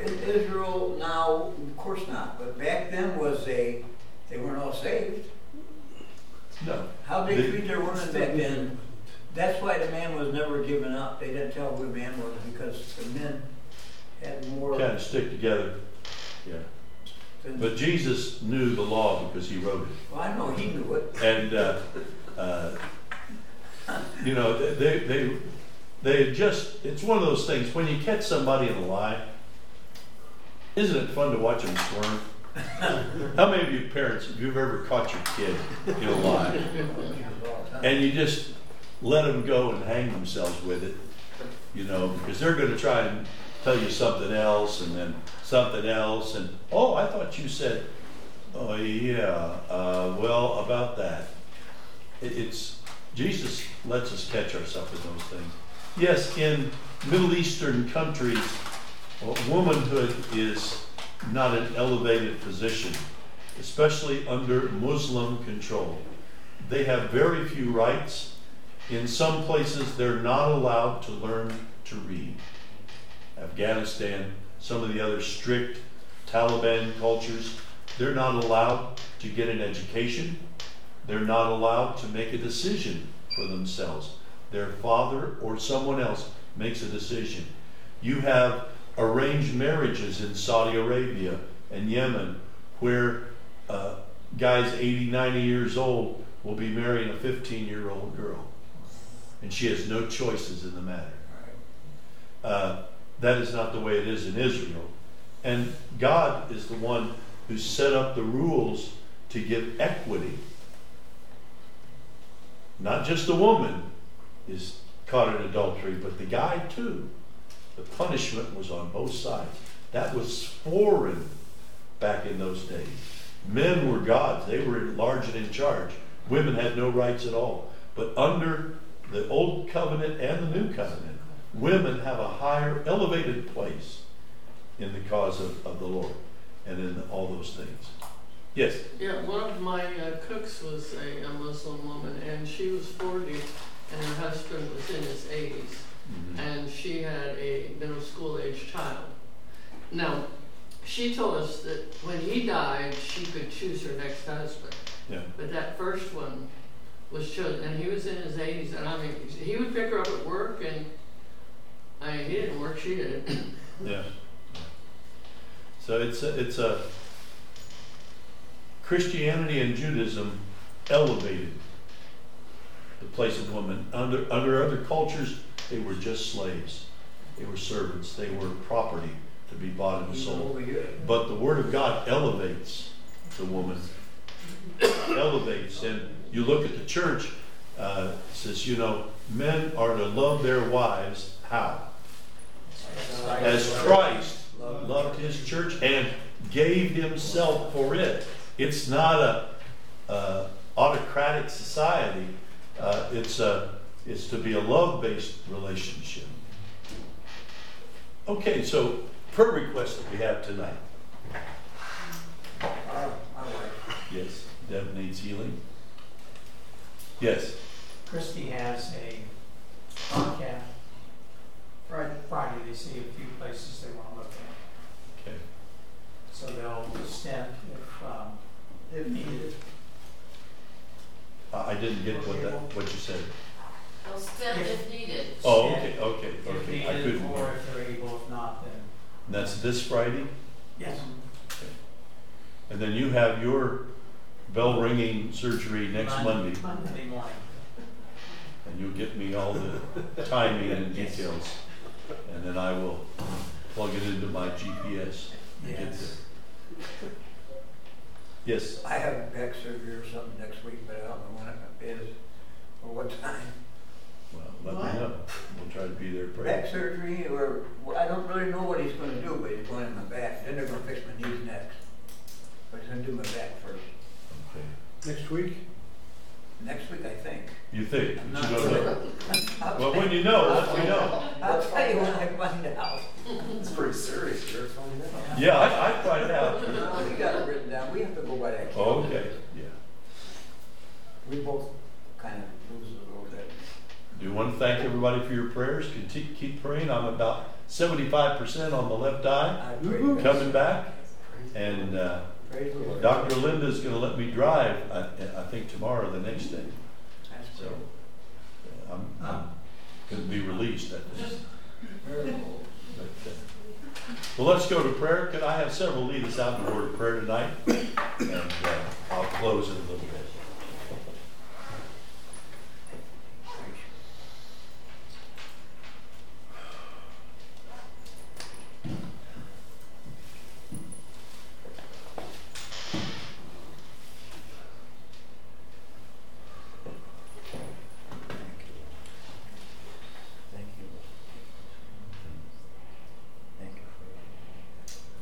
in Israel now, of course not, but back then was a, they weren't all saved. No. How they They- treat their women back then, that's why the man was never given up. They didn't tell who the man was because the men had more Kind of stick together. Yeah. But Jesus knew the law because he wrote it. well, I know he knew it. And, uh, uh, you know, they, they, they just, it's one of those things, when you catch somebody in a lie, isn't it fun to watch them squirm? How many of you parents, have you've ever caught your kid in a lie? And you just let them go and hang themselves with it, you know, because they're going to try and tell you something else and then something else. And, oh, I thought you said, oh, yeah, uh, well, about that. It, it's, Jesus lets us catch ourselves in those things. Yes, in Middle Eastern countries, womanhood is not an elevated position, especially under Muslim control. They have very few rights. In some places, they're not allowed to learn to read. Afghanistan, some of the other strict Taliban cultures, they're not allowed to get an education. They're not allowed to make a decision for themselves. Their father or someone else makes a decision. You have arranged marriages in Saudi Arabia and Yemen where uh, guys 80, 90 years old will be marrying a 15 year old girl. And she has no choices in the matter. Uh, that is not the way it is in Israel. And God is the one who set up the rules to give equity. Not just the woman is caught in adultery, but the guy too. The punishment was on both sides. That was foreign back in those days. Men were gods, they were large and in charge. Women had no rights at all. But under the Old Covenant and the New Covenant, women have a higher, elevated place in the cause of, of the Lord and in all those things. Yes? Yeah, one of my uh, cooks was a, a Muslim woman, and she was 40, and her husband was in his 80s, and she had a middle school age child. Now, she told us that when he died, she could choose her next husband, Yeah. but that first one was chosen, and he was in his 80s, and I mean, he would pick her up at work, and I mean, he didn't work, she did. Yeah. So it's a, it's a Christianity and Judaism elevated the place of woman. Under under other cultures, they were just slaves. They were servants. They were property to be bought and sold. But the Word of God elevates the woman. elevates. And you look at the church, uh, it says, you know, men are to love their wives. How? As Christ loved his church and gave himself for it. It's not a, a autocratic society. Uh, it's a it's to be a love-based relationship. Okay, so prayer request that we have tonight. Yes, Deb needs healing. Yes. Christy has a podcast Friday, Friday, they see a few places they wanna look at. Okay. So they'll send if, um, If needed. I I didn't get what that what you said. They'll step if needed. Oh, okay, okay, if okay. I needed, couldn't. or if they're able, if not, then, And that's this Friday. yes. And then you have your bell ringing surgery next Monday, Monday morning. and you'll get me all the timing and details. And then I will plug it into my GPS and get Yes. there. Yes, I have back surgery or something next week, but I don't know when it is or what time. well, let me know. We'll try to be there. Back Pray. surgery, or, well, I don't really know what he's gonna do, but he's going in my back. Then they're gonna fix my knees next. But he's gonna do my back first. Okay. Next week? Next week, I think. You think? I'm But not you don't sure. know. I'll Well, tell when you- you know, let me know. I'll tell you when I find out. It's pretty serious, you're finding out. Yeah, I, I'd find out. No, we got it written down. We have to go by that. Oh, okay, yeah. We both kind of lose it a little bit. Do you want to thank everybody for your prayers. Keep, keep praying. I'm about seventy-five percent on the left eye, I pray. Coming back, and uh, Praise the Lord. Dr. Linda's gonna let me drive, I, I think tomorrow or the next day. That's So, great. uh, I'm, I'm gonna be released at this. Very cool. But, uh, Well, let's go to prayer. Could I have several lead us out in the word of prayer tonight? And uh, I'll close in a little bit. Thank you. Thank you for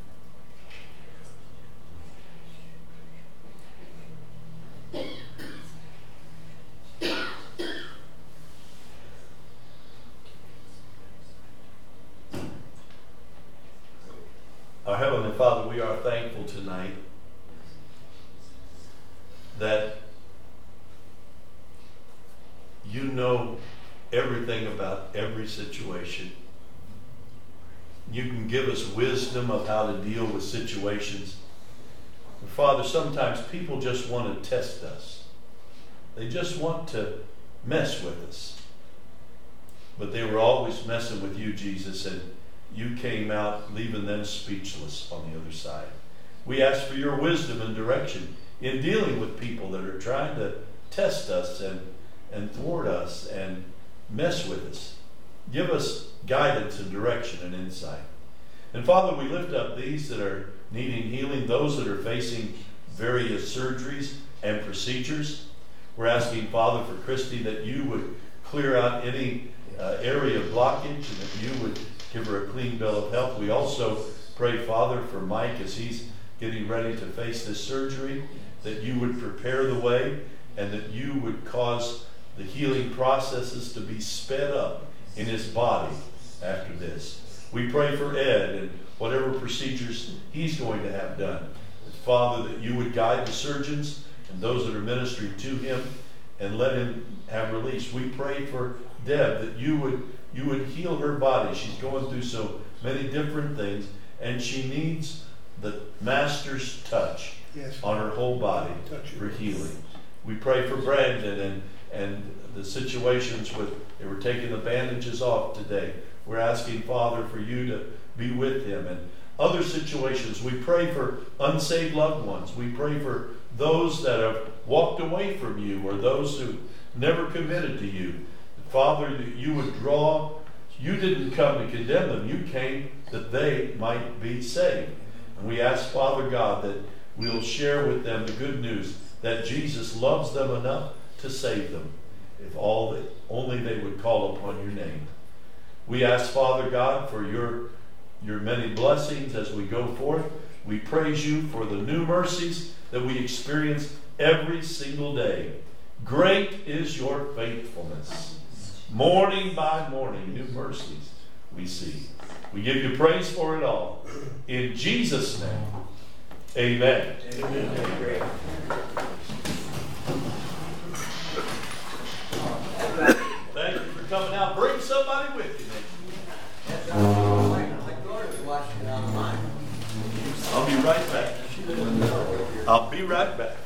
Our Heavenly Father, we are thankful tonight that you know everything about every situation. You can give us wisdom of how to deal with situations. Father, sometimes people just want to test us. They just want to mess with us. But they were always messing with you, Jesus, and you came out leaving them speechless on the other side. We ask for your wisdom and direction in dealing with people that are trying to test us and, and thwart us and mess with us. Give us guidance and direction and insight. And Father, we lift up these that are needing healing, those that are facing various surgeries and procedures. We're asking, Father, for Christy that you would clear out any uh, area of blockage and that you would give her a clean bill of health. We also pray, Father, for Mike as he's getting ready to face this surgery, that you would prepare the way and that you would cause the healing processes to be sped up in his body after this. We pray for Ed and whatever procedures he's going to have done. Father, that you would guide the surgeons and those that are ministering to him and let him have release. We pray for Deb that you would you would heal her body. She's going through so many different things, and she needs the Master's touch Yes. on her whole body Touch for healing. We pray for Brandon and and the situations with they were taking the bandages off today. We're asking Father for you to be with them. and other situations. We pray for unsaved loved ones. We pray for those that have walked away from you or those who never committed to you. Father, that you would draw. You didn't come to condemn them. You came that they might be saved. And we ask, Father God, that we'll share with them the good news that Jesus loves them enough to save them, if all that only they would call upon your name. We ask, Father God, for your your many blessings as we go forth. We praise you for the new mercies that we experience every single day. Great is your faithfulness. Morning by morning, new mercies we see. We give you praise for it all. In Jesus' name, amen. amen. Great. Thank you for coming out. Bring somebody with you next My my daughter's watching it online. I'll be right back. I'll be right back.